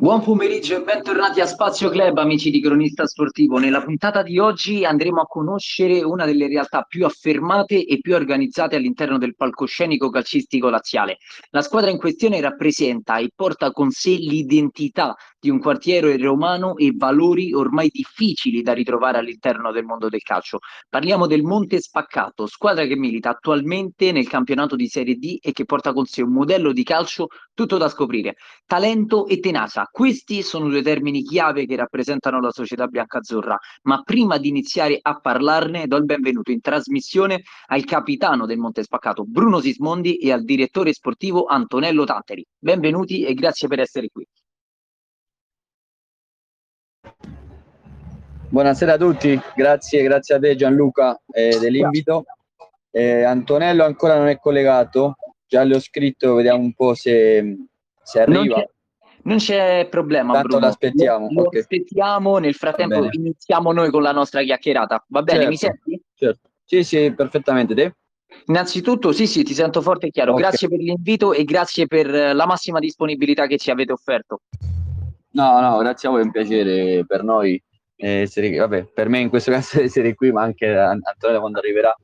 Buon pomeriggio e bentornati a Spazio Club, amici di Cronista Sportivo. Nella puntata di oggi andremo a conoscere una delle realtà più affermate e più organizzate all'interno del palcoscenico calcistico laziale. La squadra in questione rappresenta e porta con sé l'identità di un quartiere romano e valori ormai difficili da ritrovare all'interno del mondo del calcio. Parliamo del Monte Spaccato, squadra che milita attualmente nel campionato di Serie D e che porta con sé un modello di calcio tutto da scoprire. Talento e tenacia questi sono due termini chiave che rappresentano la società biancazzurra, ma prima di iniziare a parlarne do il benvenuto in trasmissione al capitano del Monte Spaccato Bruno Sismondi e al direttore sportivo Antonello Tanteri. Benvenuti e grazie per essere qui. Buonasera a tutti, grazie, grazie a te Gianluca eh, dell'invito. Eh, Antonello ancora non è collegato, già le ho scritto, vediamo un po' se, se arriva. Non c'è problema. Tanto Bruno. l'aspettiamo. Lo, okay. aspettiamo. Nel frattempo iniziamo noi con la nostra chiacchierata. Va bene? Certo, Mi senti? Certo. Sì, sì, perfettamente. Te? Innanzitutto, sì, sì, ti sento forte e chiaro. Okay. Grazie per l'invito e grazie per la massima disponibilità che ci avete offerto. No, no, grazie a voi, è un piacere per noi essere, vabbè, per me in questo caso essere qui, ma anche Antonella quando arriverà,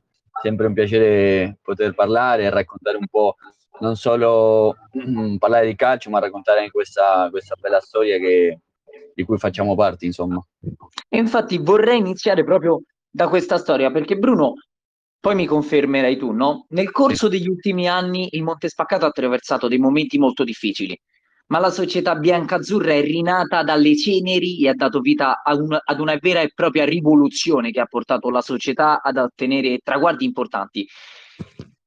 sempre un piacere poter parlare e raccontare un po' non solo mm, parlare di calcio, ma raccontare anche questa, questa bella storia che, di cui facciamo parte, insomma. E infatti vorrei iniziare proprio da questa storia, perché Bruno, poi mi confermerai tu, no? Nel corso degli ultimi anni il Monte Spaccato ha attraversato dei momenti molto difficili, ma la società biancazzurra è rinata dalle ceneri e ha dato vita un, ad una vera e propria rivoluzione che ha portato la società ad ottenere traguardi importanti.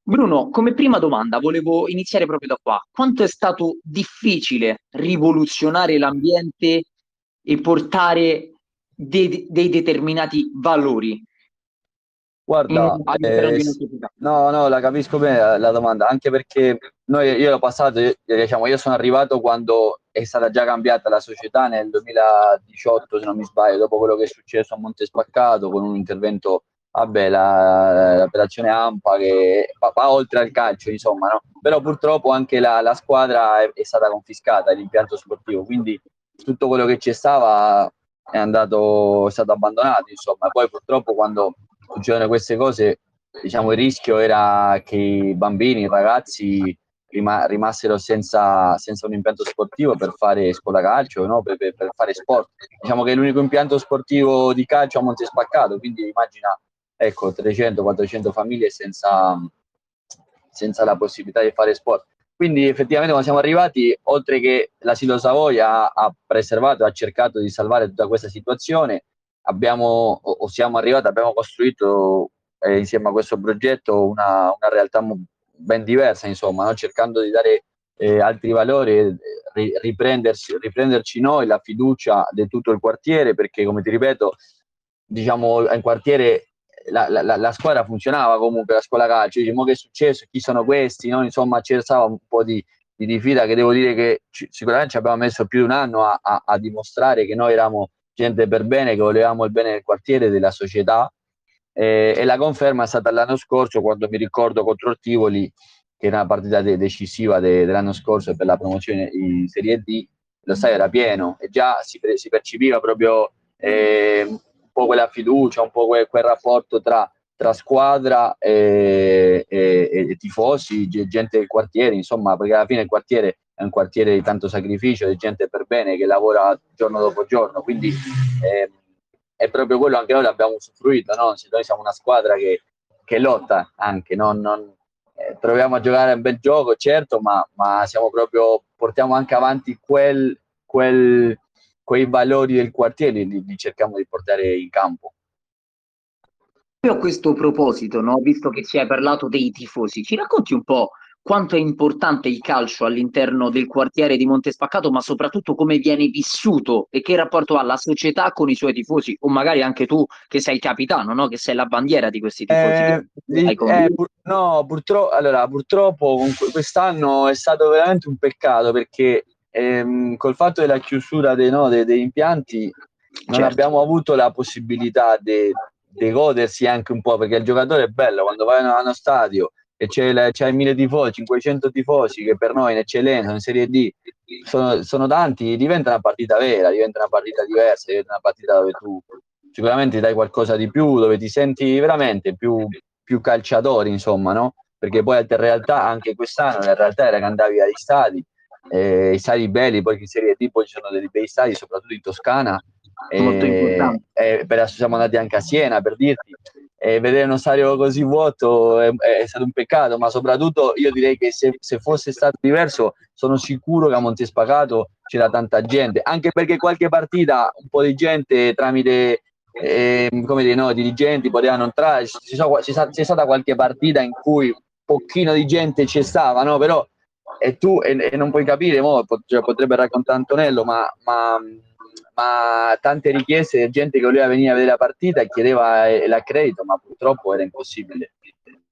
Bruno, come prima domanda volevo iniziare proprio da qua. Quanto è stato difficile rivoluzionare l'ambiente e portare de- dei determinati valori? Guarda, eh, no, no, la capisco bene la domanda, anche perché noi, io l'ho passato, io, diciamo, io sono arrivato quando è stata già cambiata la società nel 2018, se non mi sbaglio, dopo quello che è successo a Monte Spaccato, con un intervento vabbè, la, l'operazione AMPA che va, va, oltre al calcio, insomma, no? però purtroppo anche la, la squadra è, è, stata confiscata, l'impianto sportivo, quindi tutto quello che ci stava è andato, è stato abbandonato, insomma, poi purtroppo quando succedono queste cose, diciamo, il rischio era che i bambini, i ragazzi rima, rimassero senza, senza, un impianto sportivo per fare scuola calcio, no? per, per, per, fare sport. Diciamo che è l'unico impianto sportivo di calcio a Monte Spaccato, quindi immagina ecco, 300-400 famiglie senza, senza la possibilità di fare sport. Quindi effettivamente quando siamo arrivati, oltre che l'asilo Savoia ha preservato, ha cercato di salvare tutta questa situazione, abbiamo, o, siamo arrivati, abbiamo costruito eh, insieme a questo progetto una, una realtà ben diversa, insomma, no? cercando di dare eh, altri valori, eh, riprenderci noi la fiducia di tutto il quartiere, perché come ti ripeto, diciamo, in quartiere la, la, la, squadra funzionava comunque, la scuola calcio, dici, che è successo, chi sono questi, no? insomma c'era un po' di, di diffida che devo dire che ci, sicuramente ci abbiamo messo più di un anno a, a, a, dimostrare che noi eravamo gente per bene, che volevamo il bene del quartiere, della società. Eh, e la conferma è stata l'anno scorso quando mi ricordo contro il Tivoli che era una partita de- decisiva de- dell'anno scorso per la promozione in Serie D, lo stadio era pieno e già si, pre- si percepiva proprio eh, po' quella fiducia, un po' quel, quel rapporto tra, tra squadra e, e, e, tifosi, gente del quartiere, insomma, perché alla fine il quartiere è un quartiere di tanto sacrificio, di gente per bene che lavora giorno dopo giorno, quindi eh, è proprio quello anche noi l'abbiamo usufruito, no? noi siamo una squadra che, che lotta anche, non, non eh, proviamo a giocare un bel gioco, certo, ma, ma siamo proprio, portiamo anche avanti quel, quel, quei valori del quartiere li, li cerchiamo di portare in campo. a questo proposito, no? visto che ci hai parlato dei tifosi, ci racconti un po' quanto è importante il calcio all'interno del quartiere di Montespaccato, ma soprattutto come viene vissuto e che rapporto ha la società con i suoi tifosi, o magari anche tu che sei il capitano, no? che sei la bandiera di questi tifosi. Eh, eh, pur, no, purtroppo, allora, purtroppo quest'anno è stato veramente un peccato perché ehm, col fatto della chiusura dei, no, dei, degli impianti non certo. abbiamo avuto la possibilità di godersi anche un po' perché il giocatore è bello quando vai a uno stadio e c'è, c'è mille tifosi, 500 tifosi che per noi in eccellenza, in Serie D, sono, sono tanti, diventa una partita vera, diventa una partita diversa, diventa una partita dove tu sicuramente dai qualcosa di più, dove ti senti veramente più, più calciatori, insomma, no? Perché poi in realtà anche quest'anno in realtà era che andavi agli stadi, eh, i stadi belli, poi in Serie D poi ci sono dei bei stadi, soprattutto in Toscana, molto eh, importante. Eh, per adesso siamo andati anche a Siena per dirti, e vedere uno stadio così vuoto è, è, stato un peccato, ma soprattutto io direi che se, se, fosse stato diverso sono sicuro che a Montespacato c'era tanta gente, anche perché qualche partita un po' di gente tramite eh, come dire, no, dirigenti potevano entrare, c'è, c'è, c'è, stata qualche partita in cui un pochino di gente ci stava, no? però e tu e, e non puoi capire, mo, cioè, potrebbe raccontare Antonello, ma, ma ma tante richieste di gente che voleva venire a vedere la partita e chiedeva eh, l'accredito, ma purtroppo era impossibile.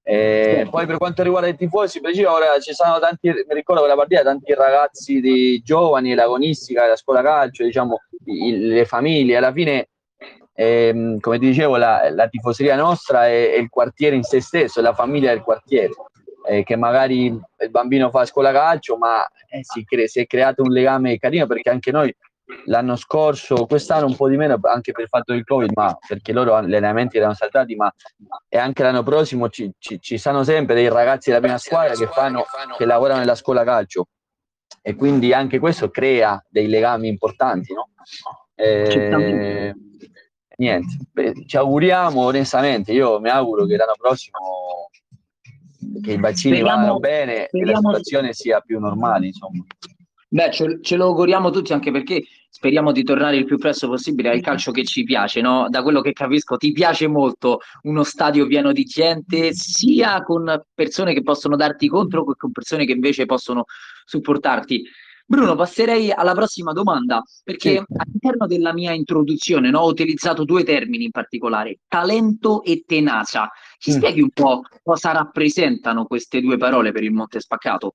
E poi per quanto riguarda i tifosi, ora ci sono tanti, mi ricordo che la partita, tanti ragazzi di giovani, l'agonistica, la scuola calcio, diciamo, le famiglie, alla fine, ehm, come ti dicevo, la, la tifoseria nostra è, è, il quartiere in se stesso, è la famiglia del quartiere, eh, che magari il bambino fa scuola calcio, ma eh, si, cre- si è creato un legame carino perché anche noi l'anno scorso, quest'anno un po' di meno anche per il fatto del Covid, ma perché loro gli allenamenti erano saltati, ma e anche l'anno prossimo ci, ci, ci sono sempre dei ragazzi della prima squadra che, fanno, che lavorano nella scuola calcio e quindi anche questo crea dei legami importanti, no? E, niente, beh, ci auguriamo onestamente, io mi auguro che l'anno prossimo che i bacini speriamo, vadano bene e la situazione sia più normale, insomma. Beh, ce, ce, lo auguriamo tutti anche perché speriamo di tornare il più presto possibile al calcio che ci piace, no? Da quello che capisco, ti piace molto uno stadio pieno di gente, sia con persone che possono darti contro che con persone che invece possono supportarti. Bruno, passerei alla prossima domanda, perché all'interno della mia introduzione no, ho utilizzato due termini in particolare, talento e tenacia. Ci mm. spieghi un po' cosa rappresentano queste due parole per il Monte Spaccato?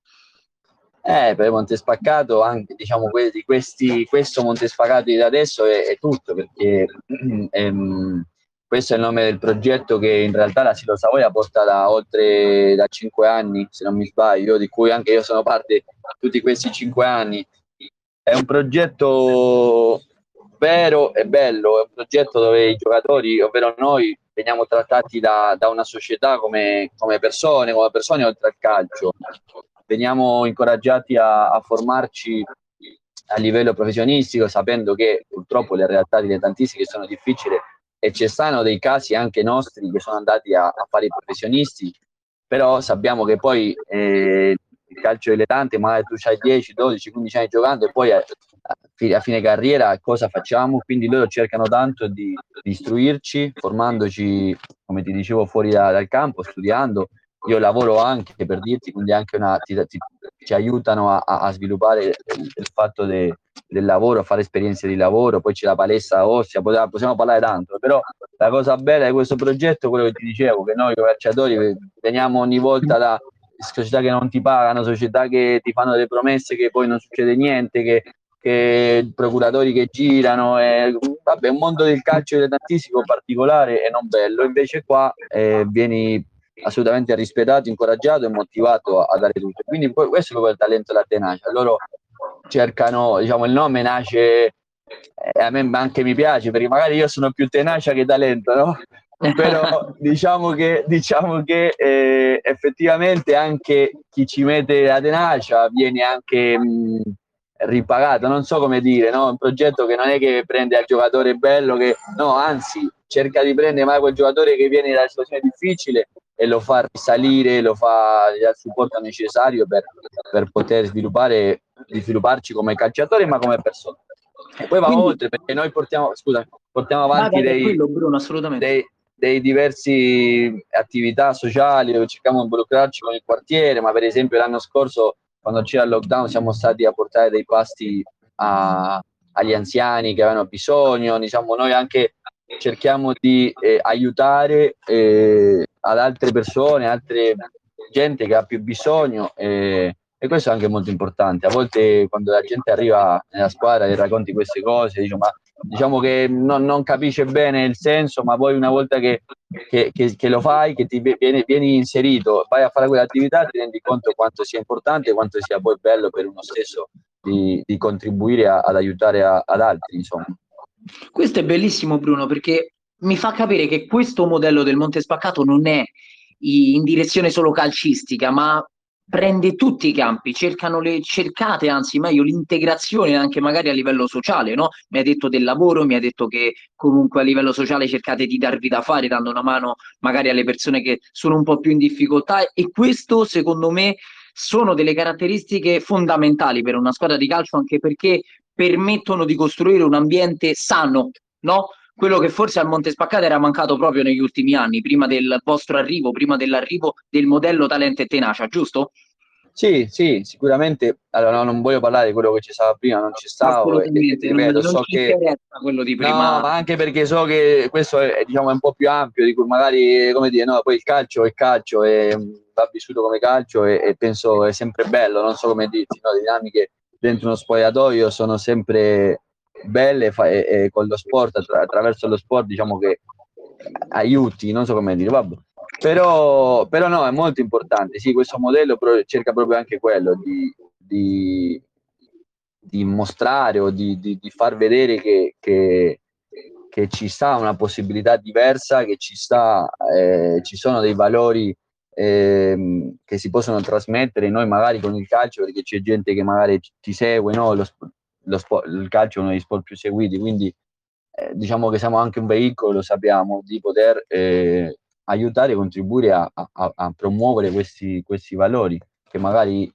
Eh, per Montespaccato, anche diciamo di questi, questo Montespaccato di adesso è, è tutto perché ehm, questo è il nome del progetto che in realtà la Silo Savoia porta da oltre da cinque anni, se non mi sbaglio, di cui anche io sono parte tutti questi cinque anni. È un progetto vero e bello, è un progetto dove i giocatori, ovvero noi, veniamo trattati da, da una società come, come persone, come persone oltre al calcio veniamo incoraggiati a, a formarci a livello professionistico, sapendo che purtroppo le realtà dilettantistiche sono difficili e ci stanno dei casi anche nostri che sono andati a, a fare i professionisti, però sappiamo che poi eh, il calcio dilettante, magari tu hai 10, 12, 15 anni giocando e poi a, a, fine carriera cosa facciamo? Quindi loro cercano tanto di, di istruirci, formandoci, come ti dicevo, fuori da, dal campo, studiando io lavoro anche per dirti, quindi anche una, ti, ti, ci aiutano a, a sviluppare il, fatto de, del lavoro, a fare esperienze di lavoro, poi c'è la palestra ossia, possiamo parlare tanto, però la cosa bella di questo progetto è quello che ti dicevo, che noi calciatori veniamo ogni volta da società che non ti pagano, società che ti fanno delle promesse che poi non succede niente, che, che procuratori che girano, e, vabbè, un mondo del calcio dilettantistico particolare e non bello, invece qua eh, vieni assolutamente rispettato, incoraggiato e motivato a, dare tutto. Quindi questo è proprio il talento e la tenacia. Loro cercano, diciamo, il nome nasce, eh, a me anche mi piace, perché magari io sono più tenacia che talento, no? Però diciamo che, diciamo che eh, effettivamente anche chi ci mette la tenacia viene anche mh, ripagato, non so come dire, no? un progetto che non è che prende al giocatore bello, che no, anzi cerca di prendere mai quel giocatore che viene da una situazione difficile e lo fa risalire, lo fa dà il supporto necessario per, per poter sviluppare, svilupparci come calciatori ma come persone. E poi va Quindi, oltre perché noi portiamo, scusa, portiamo avanti dei, quello, Bruno, dei, dei diversi attività sociali dove cerchiamo di involucrarci con il quartiere, ma per esempio l'anno scorso quando c'era il lockdown siamo stati a portare dei pasti a, agli anziani che avevano bisogno, diciamo noi anche cerchiamo di eh, aiutare eh, ad altre persone, altre gente che ha più bisogno eh, e questo è anche molto importante. A volte quando la gente arriva nella squadra e racconti queste cose, dice ma diciamo che non, non, capisce bene il senso, ma poi una volta che, che, che, che lo fai, che ti vieni, vieni, inserito, vai a fare quell'attività, ti rendi conto quanto sia importante e quanto sia poi bello per uno stesso di, di contribuire a, ad aiutare a, ad altri, insomma. Questo è bellissimo Bruno perché mi fa capire che questo modello del Monte Spaccato non è in direzione solo calcistica, ma prende tutti i campi, le, cercate anzi meglio l'integrazione anche magari a livello sociale, no? Mi ha detto del lavoro, mi ha detto che comunque a livello sociale cercate di darvi da fare, dando una mano magari alle persone che sono un po' più in difficoltà e questo secondo me sono delle caratteristiche fondamentali per una squadra di calcio anche perché permettono di costruire un ambiente sano, no? Quello che forse al Monte Spaccato era mancato proprio negli ultimi anni, prima del vostro arrivo, prima dell'arrivo del modello talento e tenacia, giusto? Sì, sì, sicuramente. Allora, no, non voglio parlare di quello che ci stava prima, non ci stavo. E, ripeto, non, so che quello di prima. No, ma anche perché so che questo è, diciamo, è un po' più ampio, di cui magari, come dire, no, poi il calcio è calcio e va vissuto come calcio e, e penso è sempre bello, non so come dirti, no, le dinamiche dentro uno spogliatoio sono sempre belle fa- e, e, con lo sport, attra- attraverso lo sport, diciamo che aiuti, non so come dire, vabbè. Però, però no, è molto importante, sì, questo modello pro- cerca proprio anche quello di, di, di mostrare o di, di, far vedere che, che, che, ci sta una possibilità diversa, che ci, sta, eh, ci sono dei valori eh, che si possono trasmettere noi magari con il calcio perché c'è gente che magari ti segue, no? lo sport, il calcio è uno degli sport più seguiti, quindi eh, diciamo che siamo anche un veicolo, lo sappiamo, di poter eh, aiutare e contribuire a, a, a promuovere questi, questi, valori che magari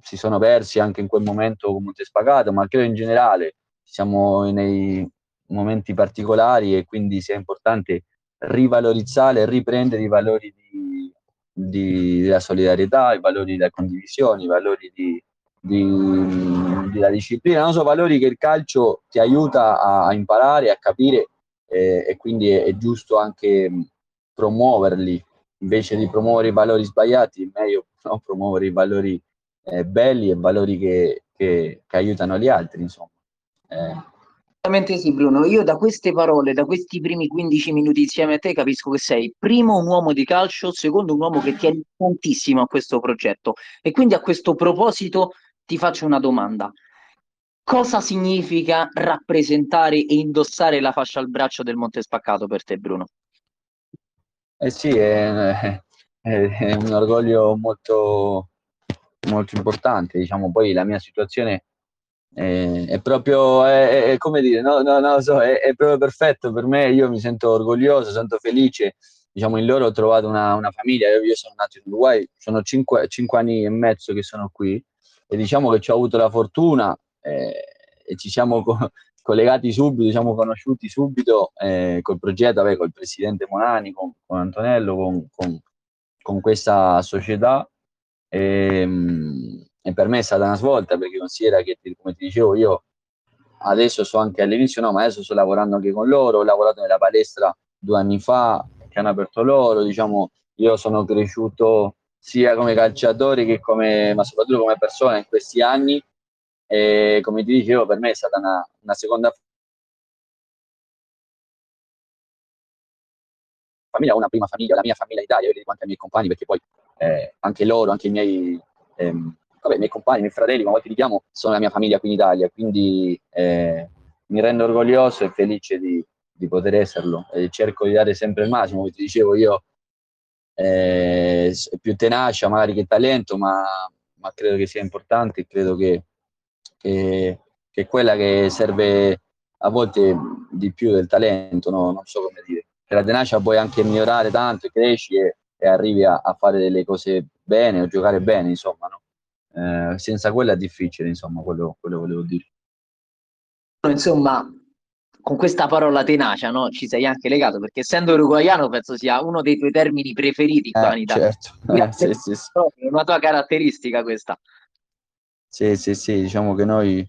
si sono persi anche in quel momento con Monte Spagato, ma credo in generale siamo nei momenti particolari e quindi sia importante rivalorizzare e riprendere i valori di, di, della solidarietà, i valori della condivisione, i valori di, di, della disciplina, non so, valori che il calcio ti aiuta a, a imparare, a capire eh, e quindi è, è, giusto anche promuoverli invece di promuovere i valori sbagliati, meglio no, promuovere i valori eh, belli e valori che, che, che, aiutano gli altri, insomma. Eh. Sì, Bruno. Io da queste parole, da questi primi 15 minuti insieme a te, capisco che sei primo un uomo di calcio, secondo un uomo che tiene tantissimo a questo progetto. E quindi a questo proposito ti faccio una domanda. Cosa significa rappresentare e indossare la fascia al braccio del Monte Spaccato per te, Bruno? Eh sì, è, è, è un orgoglio molto, molto importante. Diciamo, poi la mia situazione è, è proprio, è, come dire, no, no, no, so, è, proprio perfetto per me. Io mi sento orgoglioso, sento felice. Diciamo, in loro ho trovato una, una famiglia. Io, sono nato in Uruguay, sono cinque, cinque anni e mezzo che sono qui e diciamo che ci ho avuto la fortuna eh, e ci siamo co- collegati subito, ci siamo conosciuti subito eh, col progetto, vabbè, col presidente Monani, con, con Antonello, con, con, con, questa società. E, ehm, e, per me è stata una svolta perché considera che, come ti dicevo, io adesso so anche all'inizio, no, ma adesso sto lavorando anche con loro, ho lavorato nella palestra due anni fa che hanno aperto loro, diciamo, io sono cresciuto sia come calciatore che come, ma soprattutto come persona in questi anni. E come ti dicevo, per me è stata una, una seconda famiglia, una prima famiglia, la mia famiglia in Italia, io dico anche ai miei compagni, perché poi eh, anche loro, anche i miei, ehm, vabbè, i miei compagni, i miei fratelli, ma volte li chiamo, sono la mia famiglia qui in Italia, quindi eh, mi rendo orgoglioso e felice di, di poter esserlo e cerco di dare sempre il massimo, come ti dicevo io eh, più tenacia magari che talento, ma, ma, credo che sia importante, credo che, che, che, quella che serve a volte di più del talento, no? non so come dire. Per la tenacia puoi anche migliorare tanto cresci e, e arrivi a, a, fare delle cose bene o giocare bene, insomma, no? eh, senza quella è difficile, insomma, quello, quello volevo dire. Insomma, con questa parola tenacia no? ci sei anche legato perché essendo uruguaiano penso sia uno dei tuoi termini preferiti qua eh, in Italia. Certo. Eh, sì, sì, sì. È una tua caratteristica questa. Sì, sì, sì, diciamo che noi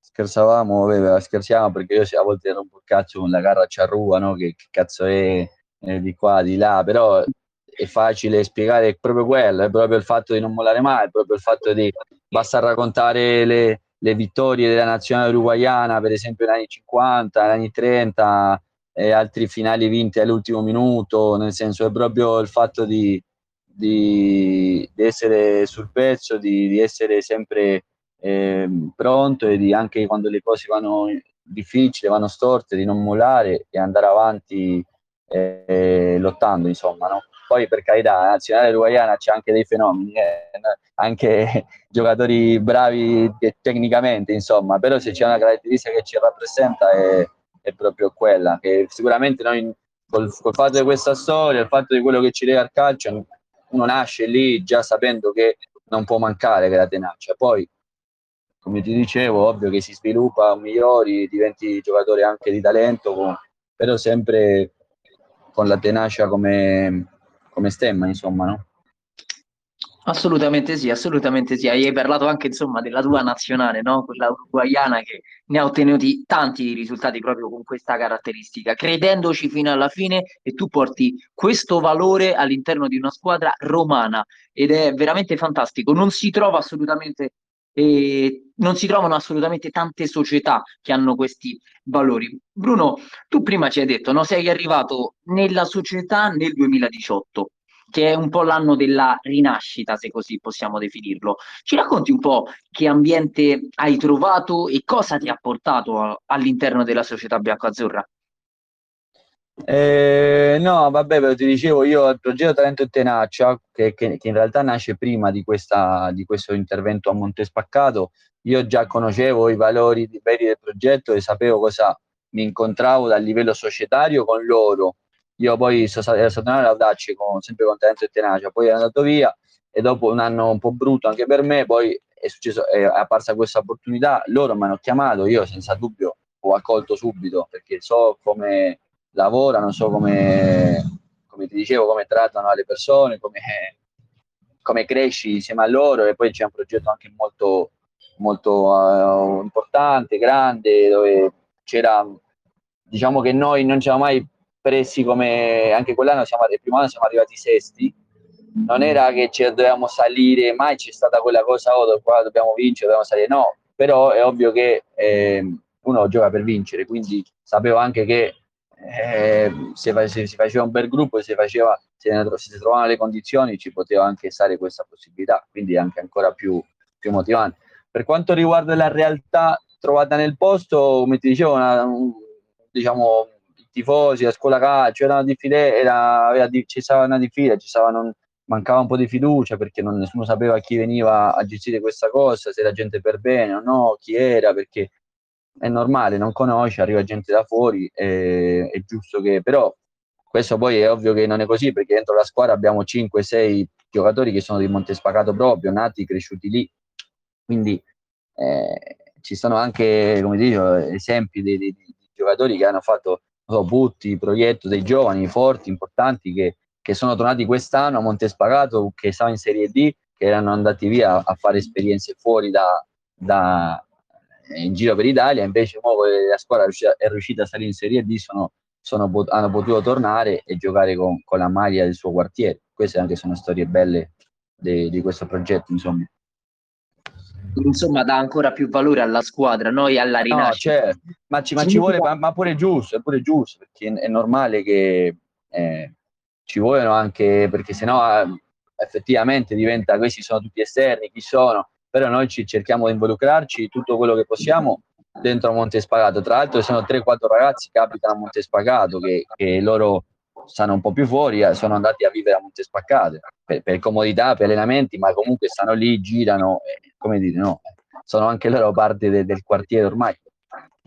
scherzavamo, vabbè, scherziamo perché io a volte ero un po' cazzo con la gara Ciarrua, no? che, che cazzo è eh, di qua, di là, però è facile spiegare proprio quello, è proprio il fatto di non mollare mai, è proprio il fatto di basta raccontare le, le vittorie della nazionale uruguayana, per esempio negli anni 50, negli anni 30, e altri finali vinti all'ultimo minuto, nel senso è proprio il fatto di, di, di essere sul pezzo, di, di essere sempre eh, pronto e di anche quando le cose vanno difficili, vanno storte, di non mollare e andare avanti eh, lottando, insomma, no? Poi per carità, la nazionale uruguayana c'è anche dei fenomeni, eh, anche giocatori bravi tecnicamente, insomma, però se c'è una caratteristica che ci rappresenta è, è proprio quella, che sicuramente noi col, col, fatto di questa storia, il fatto di quello che ci lega al calcio, uno nasce lì già sapendo che non può mancare che la tenacia. Poi, come ti dicevo, ovvio che si sviluppa migliori, diventi giocatore anche di talento, però sempre con la tenacia come, come stemma, insomma, no? Assolutamente sì, assolutamente sì. Hai parlato anche insomma della tua nazionale, no? Quella uruguayana che ne ha ottenuti tanti risultati proprio con questa caratteristica, credendoci fino alla fine e tu porti questo valore all'interno di una squadra romana ed è veramente fantastico. Non si trova assolutamente e non si trovano assolutamente tante società che hanno questi valori. Bruno, tu prima ci hai detto, no? sei arrivato nella società nel 2018 che è un po' l'anno della rinascita, se così possiamo definirlo. Ci racconti un po' che ambiente hai trovato e cosa ti ha portato all'interno della società bianco-azzurra? Eh, no, vabbè, lo ti dicevo io il progetto Talento e Tenacia, che, che, che in realtà nasce prima di, questa, di, questo intervento a Monte Spaccato, io già conoscevo i valori veri del progetto e sapevo cosa mi incontravo dal livello societario con loro. Io poi sono stato, ero stato con, sempre con Talento e Tenacia, poi è andato via e dopo un anno un po' brutto anche per me, poi è, successo, è apparsa questa opportunità, loro mi hanno chiamato, io senza dubbio ho accolto subito perché so come lavorano, so come, come ti dicevo, come trattano le persone, come, come cresci insieme a loro e poi c'è un progetto anche molto, molto uh, importante, grande, dove c'era, diciamo che noi non ci avevamo mai presi come, anche quell'anno, siamo, il primo anno siamo arrivati sesti, non era che ci dovevamo salire, mai c'è stata quella cosa, oh, qua dobbiamo vincere, dobbiamo salire, no, però è ovvio che eh, uno gioca per vincere, quindi sapevo anche che eh, se, se, si faceva un bel gruppo, se, faceva, se, si trovavano le condizioni, ci poteva anche stare questa possibilità, quindi anche ancora più, più motivante. Per quanto riguarda la realtà trovata nel posto, come ti dicevo, una, un, diciamo, i tifosi, la scuola calcio, era una diffida, ci stava una diffida, mancava un po' di fiducia perché non, nessuno sapeva chi veniva a gestire questa cosa, se era gente per bene o no, chi era, perché è normale, non conosce, arriva gente da fuori, è, è giusto che però questo poi è ovvio che non è così perché dentro la squadra abbiamo 5-6 giocatori che sono di Montespacato proprio, nati, cresciuti lì, quindi eh, ci sono anche, come dico, esempi di, di, di giocatori che hanno fatto so, Butti, progetto dei giovani forti, importanti che, che sono tornati quest'anno a Montespacato, che stavano in Serie D, che erano andati via a fare esperienze fuori da, da, in giro per l'Italia, invece la squadra è riuscita a salire in Serie D, sono, sono, hanno potuto tornare e giocare con, con, la maglia del suo quartiere. Queste anche sono storie belle de, di questo progetto, insomma. Insomma, dà ancora più valore alla squadra, noi alla rinascita. No, certo. ma, ci, ma ci vuole, ma, ma, pure giusto, è pure giusto, perché è, è normale che eh, ci vogliono anche, perché sennò eh, effettivamente diventa, questi sono tutti esterni, chi sono? Però noi ci cerchiamo di involucrarci tutto quello che possiamo dentro a Monte Spagato. Tra l'altro sono 3-4 ragazzi che abitano a Monte Spagato, che, che loro stanno un po' più fuori, eh, sono andati a vivere a Monte Spaccato per, per, comodità, per allenamenti, ma comunque stanno lì, girano, eh, come dire, no, sono anche loro parte de, del quartiere ormai.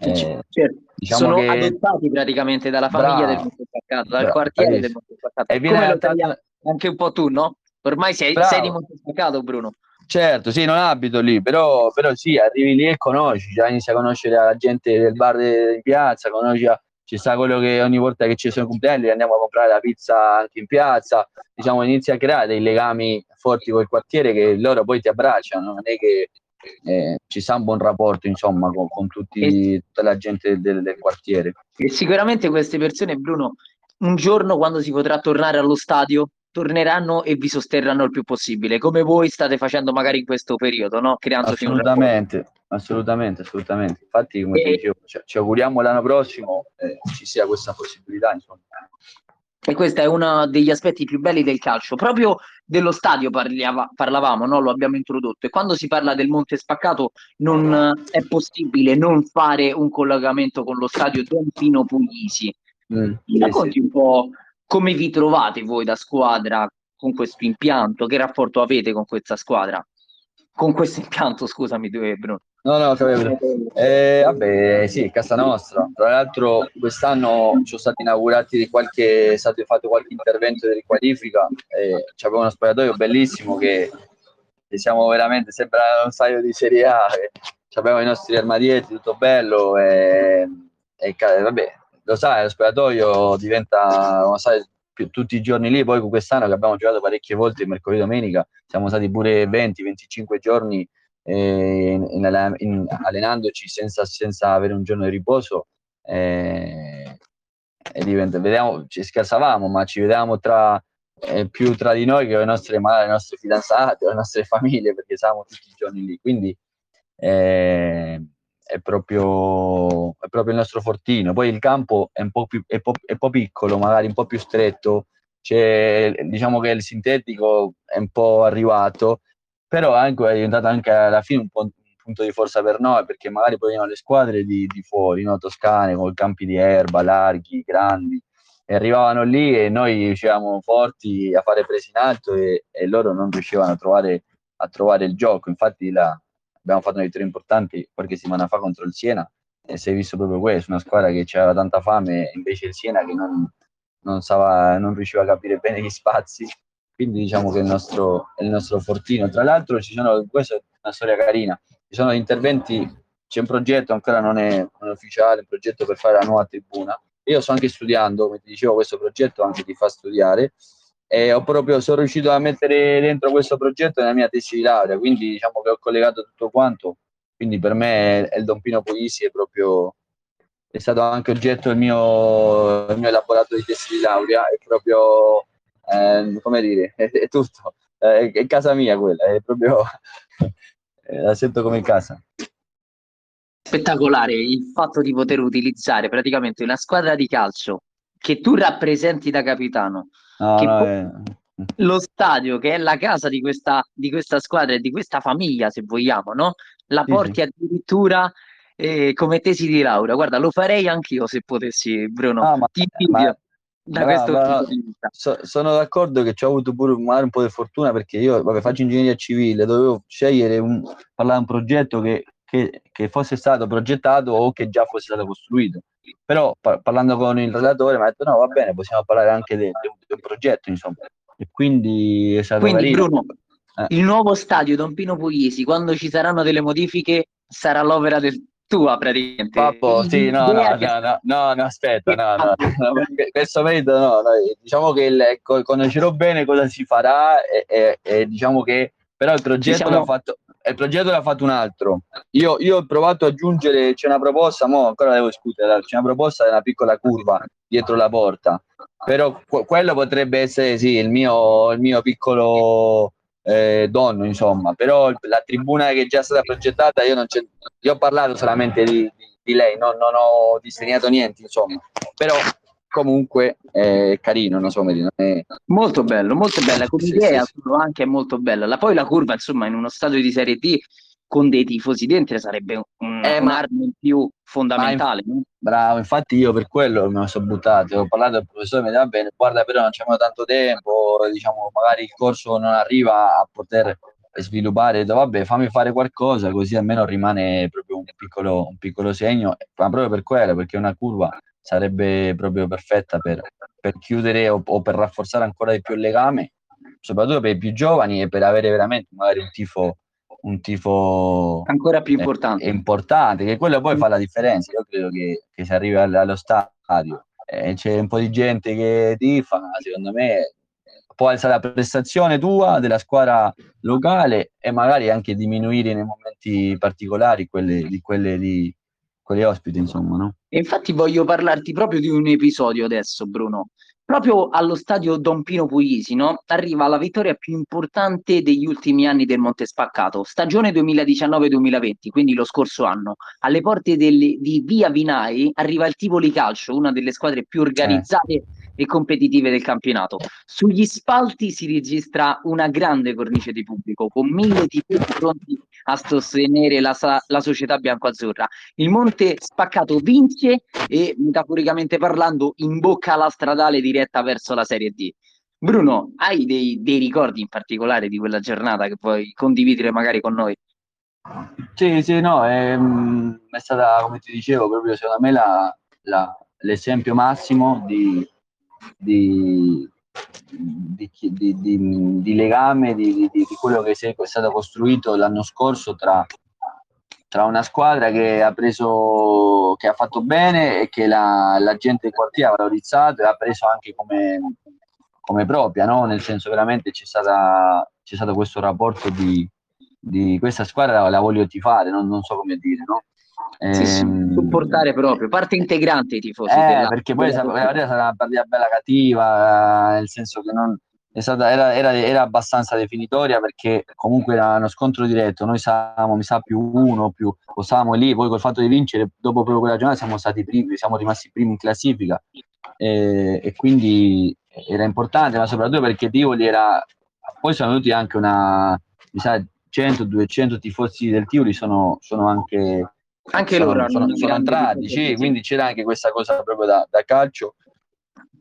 Eh, certo. diciamo sono che... adottati praticamente dalla famiglia Bravo. del Monte Spaccato, dal Bravo. quartiere del Monte Spaccato. E viene adattato... anche un po' tu, no? Ormai sei, sei di Monte Spaccato, Bruno. Certo, sì, non abito lì, però, però sì, arrivi lì e conosci, già inizi a conoscere la gente del bar di piazza, conosci, ci sta quello che ogni volta che ci sono compleanni andiamo a comprare la pizza anche in piazza, diciamo, inizi a creare dei legami forti col quartiere che loro poi ti abbracciano, non è che eh, ci sta un buon rapporto insomma con, con tutti, tutta la gente del, del quartiere. E sicuramente queste persone, Bruno, un giorno quando si potrà tornare allo stadio torneranno e vi sosterranno il più possibile, come voi state facendo magari in questo periodo, no? Creandosi assolutamente, assolutamente, assolutamente. Infatti, come e... dicevo, ci, ci auguriamo l'anno prossimo eh, ci sia questa possibilità, insomma. E questo è uno degli aspetti più belli del calcio. Proprio dello stadio parliava, parlavamo, no? lo abbiamo introdotto. E quando si parla del Monte Spaccato non è possibile non fare un collegamento con lo stadio Don Pino Puglisi. Mm, racconti sì. un po' come vi trovate voi da squadra con questo impianto? Che rapporto avete con questa squadra? Con questo impianto, scusami, Bruno. No, no, capito. Eh, vabbè, sì, casa nostra. Tra l'altro quest'anno ci sono stati inaugurati qualche, è stato fatto qualche intervento di riqualifica e c'è uno spogliatoio bellissimo che, siamo veramente, sembra un saio di Serie A, abbiamo i nostri armadietti, tutto bello e, e vabbè, lo sai, lo spogliatoio diventa, sai, più, tutti i giorni lì, poi quest'anno che abbiamo giocato parecchie volte mercoledì domenica, siamo stati pure 20-25 giorni eh, in, in, allenandoci senza, senza, avere un giorno di riposo eh, e diventa, vediamo, ci scherzavamo, ma ci vedevamo tra, eh, più tra di noi che le nostre, le nostre fidanzate, le nostre famiglie, perché stavamo tutti i giorni lì. Quindi eh, è, proprio, è proprio il nostro fortino. Poi il campo è un po' più è po', è po piccolo, magari un po' più stretto. C'è, diciamo che il sintetico è un po' arrivato però anche, è diventato anche alla fine un, po', un punto di forza per noi perché magari poi venivano le squadre di, di fuori, no? toscane, con campi di erba larghi, grandi e arrivavano lì e noi riuscivamo forti a fare presi in alto e, e loro non riuscivano a trovare, a trovare, il gioco. Infatti là abbiamo fatto una vittoria importante qualche settimana fa contro il Siena e si è visto proprio questo, una squadra che aveva tanta fame, invece il Siena che non, non, stava, non riusciva a capire bene gli spazi quindi diciamo che il nostro, è il nostro fortino. Tra l'altro ci sono, questa è una storia carina, ci sono interventi, c'è un progetto, ancora non è, non è ufficiale, un progetto per fare la nuova tribuna. Io sto anche studiando, come ti dicevo, questo progetto anche ti fa studiare e ho proprio, sono riuscito a mettere dentro questo progetto nella mia tesi di laurea, quindi diciamo che ho collegato tutto quanto, quindi per me il Don Pino Puglisi è proprio è stato anche oggetto del mio, del mio elaborato di tesi di laurea, è proprio eh, come dire, è, è tutto, è, è, casa mia quella, è proprio, la sento come casa. Spettacolare il fatto di poter utilizzare praticamente una squadra di calcio che tu rappresenti da capitano, no, no, è... lo stadio che è la casa di questa, di questa squadra e di questa famiglia, se vogliamo, no? La porti sì, sì. addirittura eh, come tesi di laurea. Guarda, lo farei anch'io se potessi, Bruno. No, ma, Ti ma, da questo punto di vista. So, sono d'accordo che ci ho avuto pure magari un po' di fortuna perché io vabbè, faccio ingegneria civile, dovevo scegliere un, parlare di un progetto che, che, che, fosse stato progettato o che già fosse stato costruito. Però par- parlando con il relatore mi ha detto no, va bene, possiamo parlare anche di un progetto, insomma. E quindi è stato Quindi carino. Bruno, eh. il nuovo stadio Don Pino Puglisi, quando ci saranno delle modifiche, sarà l'opera del, tua praticamente. Pappo, sì, no, no, no, no, no, no, aspetta, no, no, no questo merito no, no, diciamo che il, conoscerò bene cosa si farà e, e, e diciamo che però il progetto diciamo... l'ha fatto il progetto l'ha fatto un altro. Io, io, ho provato ad aggiungere, c'è una proposta, mo ancora devo discutere, c'è una proposta di una piccola curva dietro la porta, però quello potrebbe essere sì, il mio, il mio piccolo eh, donno, insomma, però la tribuna che è già stata progettata, io, non c'è, io ho parlato solamente di, di, di lei, no, non ho disegnato niente, insomma, però comunque è carino, non so, è... molto bello, molto bella come sì, idea, sì, sì. anche molto bella. La, poi la curva, insomma, in uno stadio di Serie D con dei tifosi dentro sarebbe un, eh, un'arma in più fondamentale. In... Bravo, infatti io per quello mi sono buttato, ho parlato al professore, mi diceva bene, guarda però non c'è tanto tempo, diciamo magari il corso non arriva a poter sviluppare, detto, vabbè fammi fare qualcosa così almeno rimane proprio un piccolo, un piccolo segno, ma proprio per quello, perché una curva sarebbe proprio perfetta per, per chiudere o, o per rafforzare ancora di più il legame, soprattutto per i più giovani e per avere veramente magari un tifo un tifo ancora più importante. È, importante, che quello poi fa la differenza. Io credo che, che si arrivi allo stadio e c'è un po' di gente che tifa, secondo me può alzare la prestazione tua della squadra locale e magari anche diminuire nei momenti particolari quelle di, quelle di, con gli ospiti, insomma, no? E infatti voglio parlarti proprio di un episodio adesso, Bruno. Proprio allo stadio Don Pino Puglisi, no? Arriva la vittoria più importante degli ultimi anni del Monte Spaccato, stagione 2019-2020, quindi lo scorso anno. Alle porte delle, di Via Vinai arriva il Tivoli Calcio, una delle squadre più organizzate eh. e competitive del campionato. Sugli spalti si registra una grande cornice di pubblico, con mille tifosi pronti a sostenere la, la società bianco-azzurra. Il Monte Spaccato vince e, metaforicamente parlando, imbocca la stradale diretta verso la Serie D. Bruno, hai dei, dei ricordi in particolare di quella giornata che puoi condividere magari con noi? Sì, sì, no, è, ehm, è, stata, come ti dicevo, proprio secondo me la, la, l'esempio massimo di, di, di, di, di, di legame, di, quello che è stato costruito l'anno scorso tra, tra una squadra che ha preso, che ha fatto bene e che la, la gente del quartiere ha valorizzato e ha preso anche come, come propria, no? nel senso veramente c'è, stata, c'è stato questo rapporto di, questa squadra la, voglio tifare, non, non so come dire, no? Sì, sì, ehm, supportare proprio, parte integrante i tifosi. Eh, della, perché poi della... sarà una partita bella cattiva, nel senso che non, stata, era, era, era, abbastanza definitoria perché comunque era uno scontro diretto, noi siamo, mi sa, più uno, più, stavamo lì, poi col fatto di vincere, dopo proprio quella giornata siamo stati primi, siamo rimasti primi in classifica e, e quindi era importante, ma soprattutto perché Tivoli era, poi sono venuti anche una, mi sa, 100-200 tifosi del Tivoli sono, sono anche anche sono, loro sono, sono entrati, sì, quindi c'era anche questa cosa proprio da, da, calcio,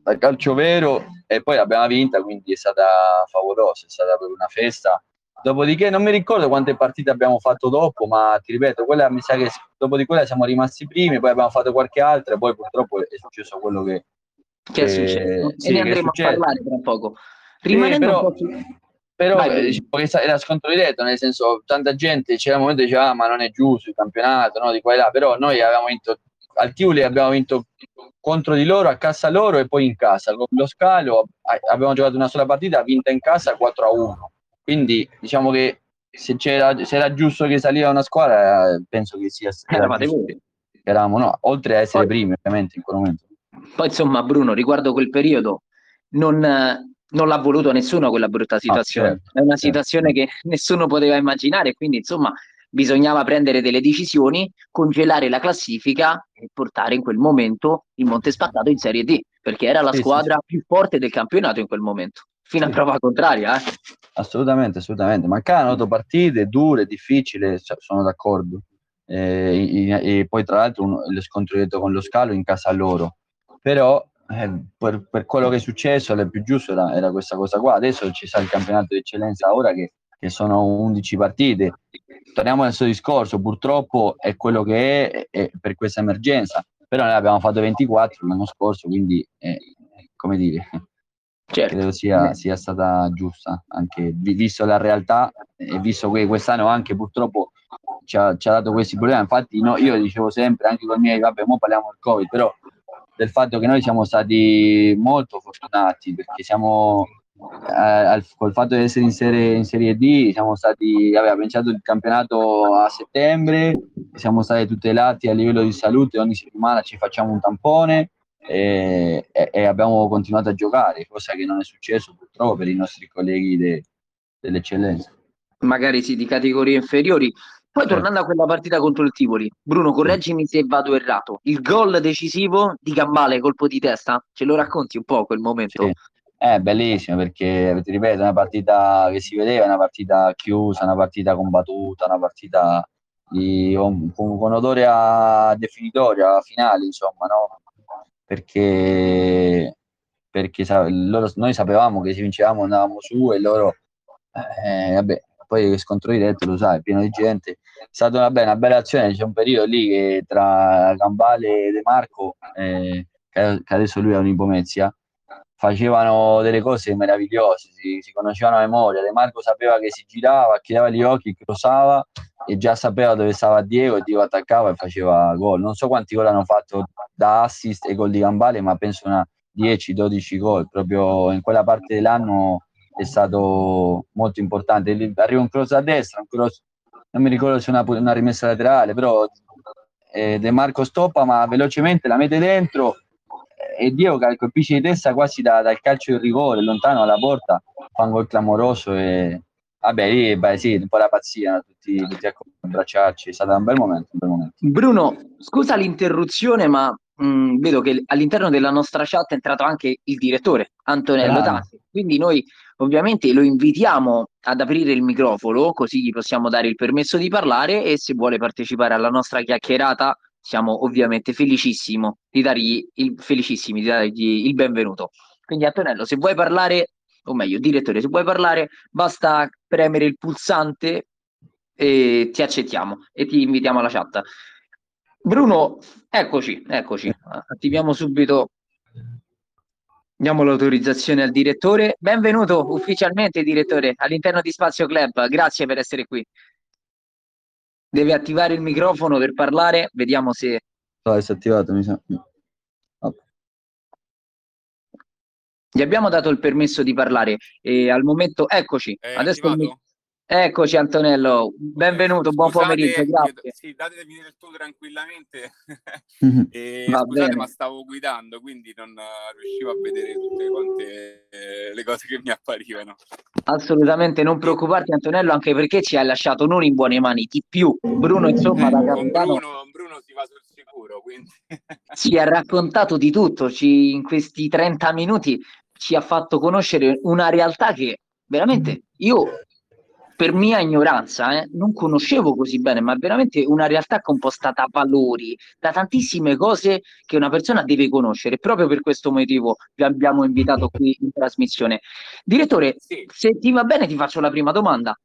da calcio vero e poi l'abbiamo vinta, quindi è stata favolosa, è stata proprio una festa. Dopodiché non mi ricordo quante partite abbiamo fatto dopo, ma ti ripeto, quella mi sa che dopo di quella siamo rimasti primi, poi abbiamo fatto qualche altra e poi purtroppo è successo quello che, che, che è successo. Sì, e ne andremo a parlare tra poco. Rimanendo sì, però, un po' su però Vai, diciamo che era scontro diretto, nel senso tanta gente c'era un momento che diceva ah, ma non è giusto il campionato, no, di qua e là, però noi avevamo vinto al Tivoli abbiamo vinto contro di loro a casa loro e poi in casa. Con lo Scalo abbiamo giocato una sola partita, vinta in casa 4 a 1. Quindi diciamo che se, c'era, se era giusto che saliva una squadra, penso che sia eravate voi. Eravamo, no, oltre a essere poi, primi, ovviamente, in quel momento. Poi, insomma, Bruno, riguardo quel periodo, non, non l'ha voluto nessuno quella brutta ah, situazione. Ah, certo, è una certo. situazione certo. che nessuno poteva immaginare, quindi insomma bisognava prendere delle decisioni, congelare la classifica e portare in quel momento il Monte Spaccato in Serie D, perché era la sì, squadra sì. più forte del campionato in quel momento, fino sì. a prova contraria. Eh. Assolutamente, assolutamente. Mancavano partite dure, difficili, cioè, sono d'accordo. E, e, e, poi tra l'altro uno, lo scontro diretto con lo Scalo in casa loro. Però eh, per, per, quello che è successo, il più giusto era, era, questa cosa qua. Adesso ci sta il campionato di eccellenza ora che, che sono 11 partite. Torniamo al suo discorso, purtroppo è quello che è, è, per questa emergenza, però noi abbiamo fatto 24 l'anno scorso, quindi eh, come dire, certo. credo sia, sia, stata giusta, anche visto la realtà e visto che quest'anno anche purtroppo ci ha, ci ha dato questi problemi. Infatti no, io dicevo sempre, anche con i miei, vabbè, ora parliamo del Covid, però del fatto che noi siamo stati molto fortunati perché siamo eh, al, col fatto di essere in serie, in serie D siamo stati aveva pensato il campionato a settembre siamo stati tutelati a livello di salute ogni settimana ci facciamo un tampone e, e, e abbiamo continuato a giocare cosa che non è successo purtroppo per i nostri colleghi de, dell'eccellenza. Magari sì di categorie inferiori poi certo. tornando a quella partita contro il Tivoli, Bruno, correggimi se vado errato. Il gol decisivo di Gambale, colpo di testa, ce lo racconti un po' quel momento? Sì. È bellissimo perché, ti ripeto, è una partita che si vedeva, una partita chiusa, una partita combattuta, una partita di, con, con, odore a definitoria, a finale, insomma, no? Perché, perché loro, noi sapevamo che se vincevamo andavamo su e loro, eh, vabbè, poi scontro diretto lo sai, pieno di gente. È stata una, bella, una bella azione, c'è un periodo lì che tra Gambale e De Marco, eh, che adesso lui è un Impomezia, facevano delle cose meravigliose, si, si, conoscevano a memoria. De Marco sapeva che si girava, chiudeva gli occhi, crossava e già sapeva dove stava Diego e Diego attaccava e faceva gol. Non so quanti gol hanno fatto da assist e gol di Gambale, ma penso una 10-12 gol. Proprio in quella parte dell'anno è stato molto importante. Arriva un cross a destra, un cross, non mi ricordo se una, una rimessa laterale, però eh, De Marco stoppa, ma velocemente la mette dentro e Diego che colpisce di testa quasi da, dal calcio di rigore, lontano dalla porta, fa un gol clamoroso e vabbè lì beh, sì, un po' la pazzia, tutti, tutti a abbracciarci, è stato un bel momento, un bel momento. Bruno, scusa l'interruzione, ma mm, vedo che all'interno della nostra chat è entrato anche il direttore Antonello. Tanti, quindi noi ovviamente lo invitiamo ad aprire il microfono così gli possiamo dare il permesso di parlare e se vuole partecipare alla nostra chiacchierata siamo ovviamente felicissimi di dargli il, felicissimi di dargli il benvenuto. Quindi Antonello, se vuoi parlare, o meglio, direttore, se vuoi parlare, basta premere il pulsante e ti accettiamo e ti invitiamo alla chat. Bruno, eccoci, eccoci. Attiviamo subito. Diamo l'autorizzazione al direttore. Benvenuto ufficialmente, direttore, all'interno di Spazio Club. Grazie per essere qui. Deve attivare il microfono per parlare. Vediamo se. No, è attivato, mi sa. Gli abbiamo dato il permesso di parlare e al momento, eccoci, è adesso attivato? Eccoci Antonello, benvenuto, Scusate, buon pomeriggio, grazie. Sì, datemi del tu tranquillamente. Mhm. e, scusate, ma stavo guidando, quindi non riuscivo a vedere tutte quante eh, le cose che mi apparivano. Assolutamente, non preoccuparti Antonello, anche perché ci hai lasciato non in buone mani, di più. Bruno, insomma, eh, da capitano... Bruno, Bruno si va sul sicuro, quindi... ci ha raccontato di tutto, ci, in questi 30 minuti ci ha fatto conoscere una realtà che veramente io per mia ignoranza, eh, non conoscevo così bene, ma è veramente una realtà composta da valori, da tantissime cose che una persona deve conoscere. Proprio per questo motivo vi abbiamo invitato qui in trasmissione. Direttore, sì. se ti va bene ti faccio la prima domanda.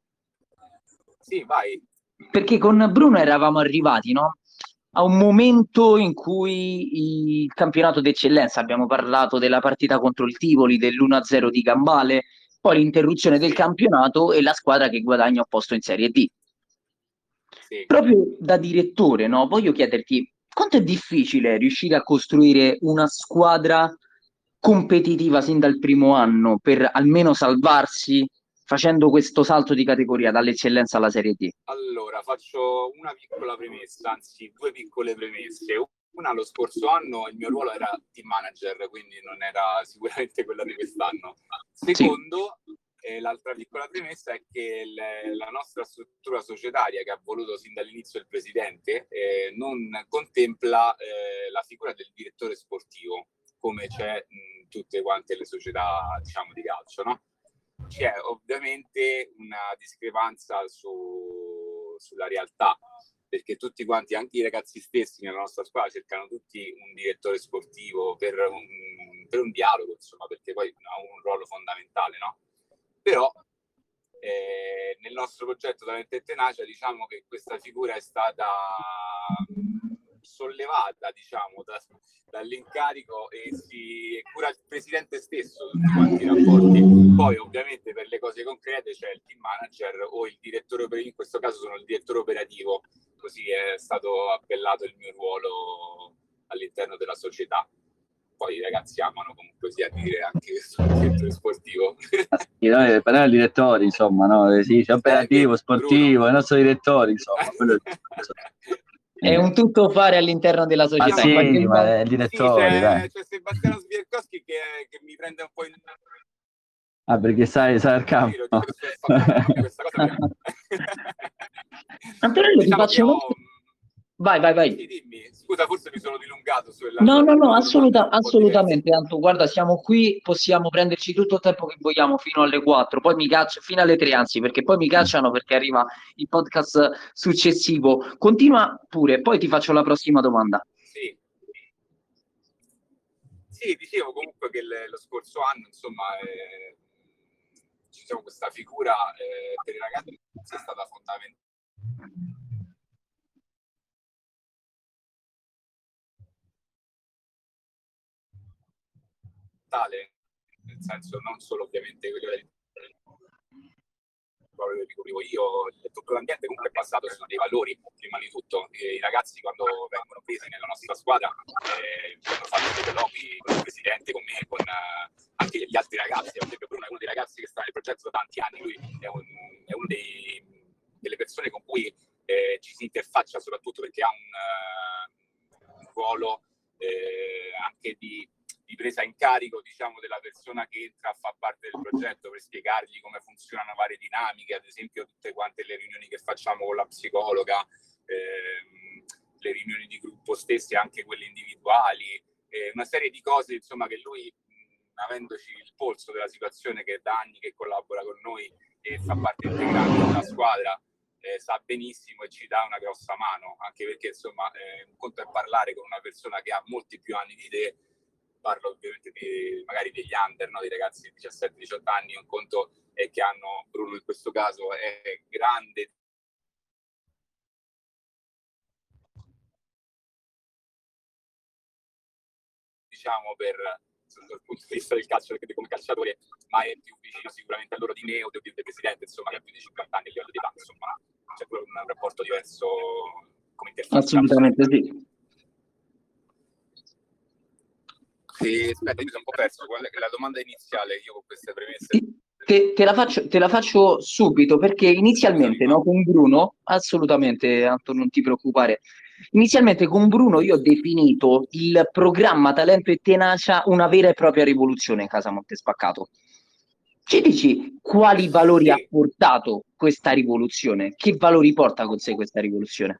Sì, vai. Perché con Bruno eravamo arrivati, no? a un momento in cui il campionato d'eccellenza, abbiamo parlato della partita contro il Tivoli, dell'1-0 di Gambale, poi l'interruzione del campionato e la squadra che guadagna un posto in Serie D. Sì. Proprio da direttore, no? voglio chiederti quanto è difficile riuscire a costruire una squadra competitiva sin dal primo anno per almeno salvarsi facendo questo salto di categoria dall'eccellenza alla Serie D? Allora, faccio una piccola premessa, anzi due piccole premesse. Una, lo scorso anno il mio ruolo era team manager, quindi non era sicuramente quello di quest'anno. Secondo, sì. eh, l'altra piccola premessa è che le, la nostra struttura societaria, che ha voluto sin dall'inizio il presidente, eh, non contempla eh, la figura del direttore sportivo, come c'è in tutte quante le società diciamo, di calcio, no? C'è ovviamente una discrepanza su, sulla realtà perché tutti quanti, anche i ragazzi stessi nella nostra squadra, cercano tutti un direttore sportivo per un, per un dialogo, insomma, perché poi ha un ruolo fondamentale, no? Però eh, nel nostro progetto Talento e Tenacia diciamo che questa figura è stata sollevata, diciamo, da, dall'incarico e si cura il presidente stesso tutti quanti i rapporti. Poi ovviamente per le cose concrete c'è il team manager o il direttore in questo caso sono il direttore operativo, così è stato appellato il mio ruolo all'interno della società. Poi i ragazzi amano comunque sia dire anche che sono direttore sportivo. Sì, noi parliamo del direttore, insomma, no? Sì, operativo, sportivo, Bruno. il nostro direttore, insomma. Quello... È un tutto fare all'interno della società. Ah, sì, ma è il direttore. Sì, c'è, c'è, Sebastiano Sbierkowski che, che, mi prende un po' in... Ah, perché sai, sai il campo. Antonello, diciamo ti faccio... Ho... Vai, vai, vai. Sì, dimmi. Scusa, forse mi sono dilungato sulla... No, no, no, assoluta, assolutamente. Tanto, guarda, siamo qui, possiamo prenderci tutto il tempo che vogliamo fino alle 4, poi mi caccio, fino alle 3 anzi, perché poi mi cacciano perché arriva il podcast successivo. Continua pure, poi ti faccio la prossima domanda. Sì. Sì, dicevo comunque che le, lo scorso anno, insomma, eh, ci siamo questa figura eh, per i ragazzi è stata fondamentale tale, nel senso non solo ovviamente quello del proprio che ricoprivo io, tutto l'ambiente comunque è basato su dei valori, prima di tutto. I ragazzi quando vengono presi nella nostra squadra eh, hanno fatto dei colloqui con il presidente, con me, con eh, anche gli altri ragazzi. Per esempio Bruno è uno dei ragazzi che sta nel progetto da tanti anni, lui è, un, è uno dei, delle persone con cui eh, ci si interfaccia soprattutto perché ha un, uh, un ruolo eh, anche di, di, presa in carico diciamo, della persona che entra a far parte del progetto per spiegargli come funzionano varie dinamiche, ad esempio tutte quante le riunioni che facciamo con la psicologa, ehm, le riunioni di gruppo stesse, anche quelle individuali, eh, una serie di cose insomma, che lui, avendoci il polso della situazione che è da anni che collabora con noi e fa parte integrante della squadra, eh, sa benissimo e ci dà una grossa mano, anche perché insomma eh, un conto è parlare con una persona che ha molti più anni di te, parlo ovviamente di, magari degli under, no? dei ragazzi di 17-18 anni, un conto è che hanno, Bruno in questo caso è grande diciamo per dal punto di vista del calcio come calciatore, ma è più vicino sicuramente a loro di me o del, presidente, insomma, che ha più di 50 anni a livello di età, insomma, c'è un, un rapporto diverso come interfaccia. Assolutamente sì. E, aspetta, io mi sono un po' perso. Qual è la domanda iniziale io con queste premesse? Te, te, la faccio, te, la faccio, subito perché inizialmente no, con Bruno, assolutamente Anto, non ti preoccupare. Inizialmente con Bruno io ho definito il programma Talento e Tenacia una vera e propria rivoluzione in Casa Montespaccato. Ci dici quali valori ha portato questa rivoluzione? Che valori porta con sé questa rivoluzione?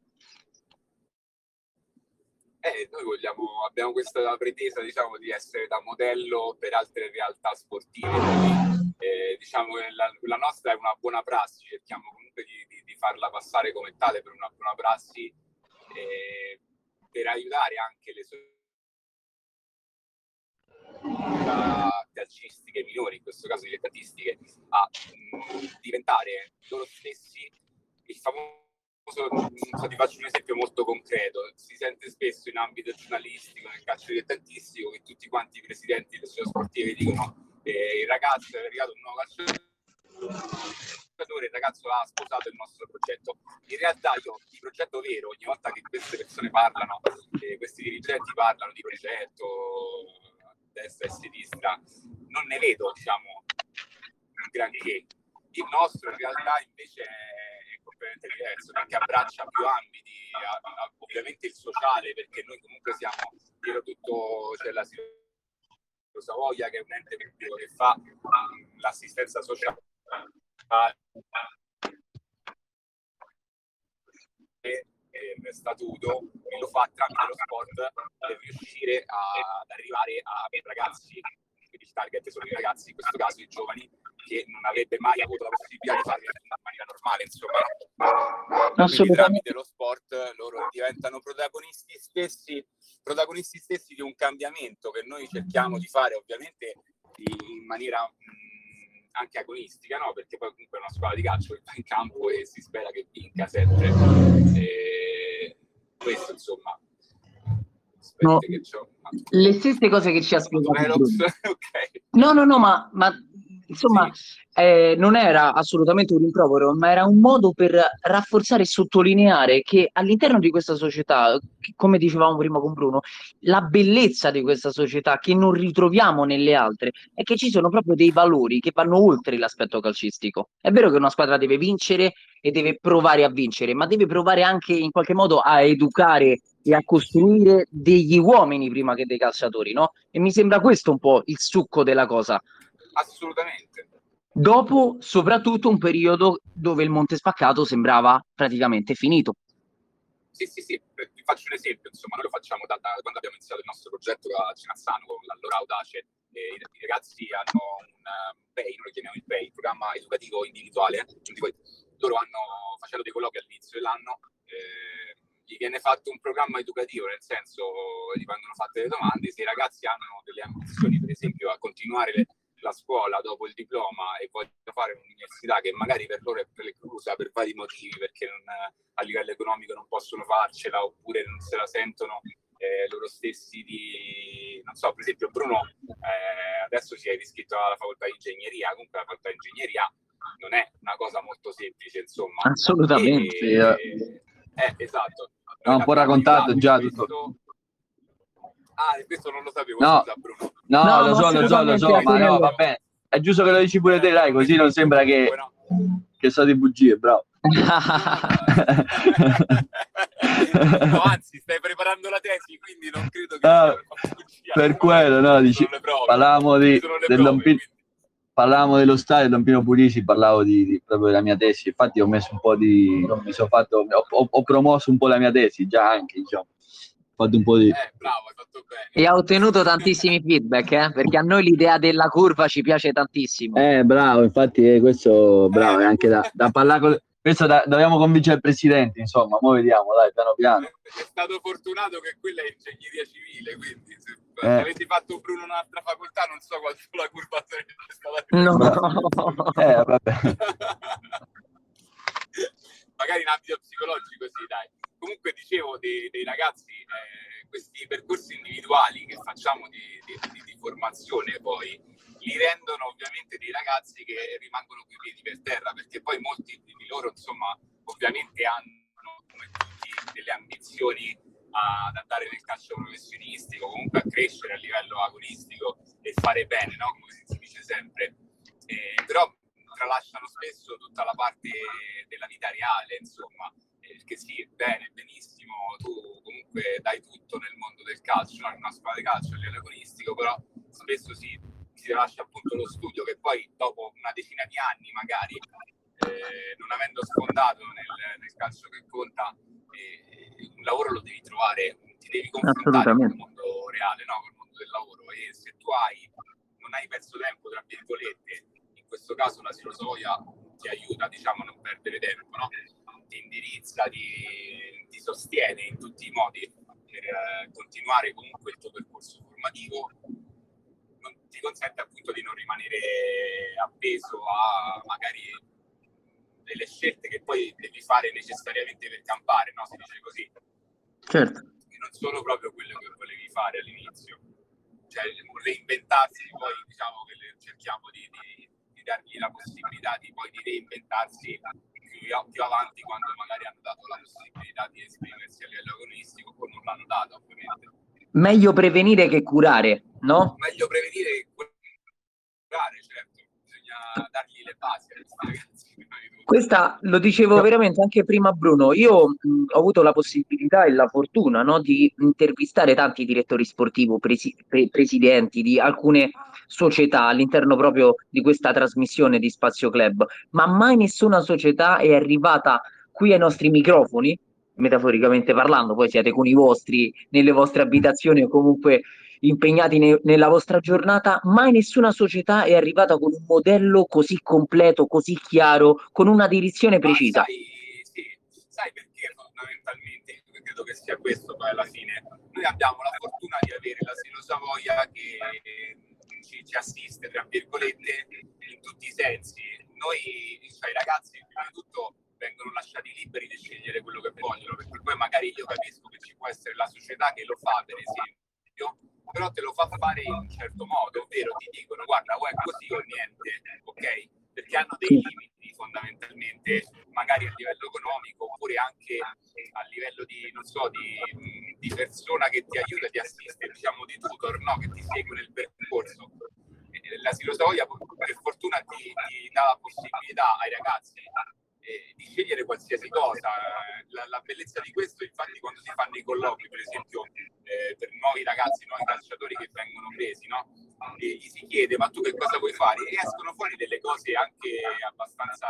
Eh, noi vogliamo, abbiamo questa pretesa diciamo, di essere da modello per altre realtà sportive. Quindi, eh, diciamo, la, la, nostra è una buona prassi, cerchiamo comunque di, di, di, farla passare come tale per una buona prassi eh, per aiutare anche le società calcistiche minori, in questo caso dilettantistiche, a mh, mm, diventare loro stessi il famoso ti faccio un esempio molto concreto, si sente spesso in ambito giornalistico, nel calcio dilettantistico, che tutti quanti i presidenti delle società sportive dicono eh, il ragazzo è arrivato un nuovo calciatore, il ragazzo ha sposato il nostro progetto. In realtà io di progetto vero, ogni volta che queste persone parlano, eh, questi dirigenti parlano di progetto a destra e sinistra, non ne vedo, diciamo, un granché. Il nostro in realtà invece è completamente diverso perché abbraccia più ambiti, a, a, ovviamente il sociale perché noi comunque siamo dietro tutto, c'è la Savoia che è un ente pubblico che fa l'assistenza sociale e, e statuto e lo fa tramite lo sport per riuscire a, ad arrivare a ragazzi quindi il target sono i ragazzi, in questo caso i giovani, che non avrebbe mai avuto la possibilità di farlo in maniera normale, insomma. Quindi tramite lo sport loro diventano protagonisti stessi, protagonisti stessi di un cambiamento che noi cerchiamo di fare ovviamente in maniera mh, anche agonistica, no? perché poi comunque è una squadra di calcio che va in campo e si spera che vinca sempre. E questo insomma no, le stesse cose che ci ha spiegato. okay. No, no, no, ma, ma insomma, sì. eh, non era assolutamente un rimprovero, ma era un modo per rafforzare e sottolineare che all'interno di questa società, come dicevamo prima con Bruno, la bellezza di questa società che non ritroviamo nelle altre è che ci sono proprio dei valori che vanno oltre l'aspetto calcistico. È vero che una squadra deve vincere e deve provare a vincere, ma deve provare anche in qualche modo a educare e a costruire degli uomini prima che dei calciatori, no? E mi sembra questo un po' il succo della cosa. Assolutamente. Dopo, soprattutto, un periodo dove il Monte Spaccato sembrava praticamente finito. Sì, sì, sì, vi faccio un esempio, insomma, noi lo facciamo da, da quando abbiamo iniziato il nostro progetto a Cinazzano con l'allora Audace, i, i, ragazzi hanno un uh, PEI, noi lo chiamiamo il PEI, il programma educativo individuale, poi loro hanno, facendo dei colloqui all'inizio dell'anno, eh, gli viene fatto un programma educativo, nel senso gli vengono fatte le domande, se i ragazzi hanno delle ambizioni, per esempio, a continuare le, la scuola dopo il diploma e vogliono fare un'università che magari per loro è preclusa per vari motivi, perché non, a livello economico non possono farcela oppure non se la sentono eh, loro stessi di, non so, per esempio Bruno eh, adesso si è iscritto alla facoltà di ingegneria, comunque la facoltà di ingegneria non è una cosa molto semplice, insomma. Assolutamente. E, eh, eh esatto. Ho un po' raccontato già tutto. Ah, questo non lo sapevo, no. scusa Bruno. No, no lo so, lo so, lo so, ma no, va bene. È giusto che lo dici pure te, dai, così non sembra che, che so di bugie, bravo. no, anzi, stai preparando la tesi, quindi non credo che... No, per quello, no, dici, parlavamo di, del Lompino, parlavamo dello stadio Lompino Pulici, parlavo di, di, proprio della mia tesi, infatti ho messo un po' di... mi sono fatto, ho, ho, promosso un po' la mia tesi, già anche, diciamo. Fatto un po' di... Eh, bravo, hai fatto bene. E ha ottenuto tantissimi feedback, eh? perché a noi l'idea della curva ci piace tantissimo. Eh, bravo, infatti eh, questo, bravo, è anche da, da parlare con questo da, dobbiamo convincere il presidente, insomma, ora vediamo, dai, piano piano. È stato fortunato che quella è ingegneria civile, quindi se eh. avessi fatto Bruno un'altra facoltà non so quanto la curva sarebbe stata. No. eh, vabbè. Magari in ambito psicologico, sì, dai. Comunque dicevo dei, dei ragazzi, eh, questi percorsi individuali che facciamo di, di, di, formazione poi li rendono ovviamente dei ragazzi che rimangono coi piedi per terra, perché poi molti di loro, insomma, ovviamente hanno, come tutti, delle ambizioni ad andare nel calcio professionistico, comunque a crescere a livello agonistico e fare bene, no? come si dice sempre. Eh, però tralasciano spesso tutta la parte della vita reale, insomma, perché sì, bene, benissimo, tu comunque dai tutto nel mondo del calcio, in una squadra di calcio a livello agonistico, però spesso si si lascia appunto lo studio che poi dopo una decina di anni magari eh, non avendo sfondato nel, nel, calcio che conta eh, un lavoro lo devi trovare ti devi confrontare con il mondo reale no? con il mondo del lavoro e se tu hai non hai perso tempo tra virgolette in questo caso la silosoia ti aiuta diciamo a non perdere tempo no? Ti indirizza ti, ti sostiene in tutti i modi per eh, continuare comunque il tuo percorso formativo ti consente appunto di non rimanere appeso a magari delle scelte che poi devi fare necessariamente per campare, no? Si dice così. Certo. E non solo proprio quello che volevi fare all'inizio. Cioè, reinventarsi, poi diciamo che cerchiamo di, di, di dargli la possibilità di poi di reinventarsi più, più, avanti quando magari hanno dato la possibilità di esprimersi a livello agonistico o non l'hanno dato, ovviamente meglio prevenire che curare, no? Meglio prevenire che curare, certo. Bisogna dargli le basi a questi ragazzi. Questa lo dicevo veramente anche prima Bruno, io mh, ho avuto la possibilità e la fortuna no, di intervistare tanti direttori sportivi, presi, pre, presidenti di alcune società all'interno proprio di questa trasmissione di Spazio Club, ma mai nessuna società è arrivata qui ai nostri microfoni metaforicamente parlando, poi siete con i vostri, nelle vostre abitazioni o comunque impegnati ne- nella vostra giornata, mai nessuna società è arrivata con un modello così completo, così chiaro, con una direzione precisa. Sai, sì, sai perché fondamentalmente credo che sia questo poi alla fine. Noi abbiamo la fortuna di avere la Silo Savoia che ci, ci assiste, tra virgolette, in tutti i sensi. Noi, cioè, i ragazzi, prima di tutto vengono lasciati liberi di scegliere quello che vogliono, perché poi magari io capisco che ci può essere la società che lo fa, per esempio, però te lo fa fare in un certo modo, ovvero ti dicono guarda, o è così o niente, ok? Perché hanno dei limiti fondamentalmente, magari a livello economico, oppure anche a livello di, non so, di, di persona che ti aiuta, ti assiste, diciamo di tutor, no? Che ti segue nel percorso. La Savoia per fortuna ti, ti dà la possibilità ai ragazzi eh, di scegliere qualsiasi cosa. La, la, bellezza di questo, infatti, quando si fanno i colloqui, per esempio, eh, per nuovi ragazzi, nuovi calciatori che vengono presi, no? E gli si chiede ma tu che cosa vuoi fare? E escono fuori delle cose anche abbastanza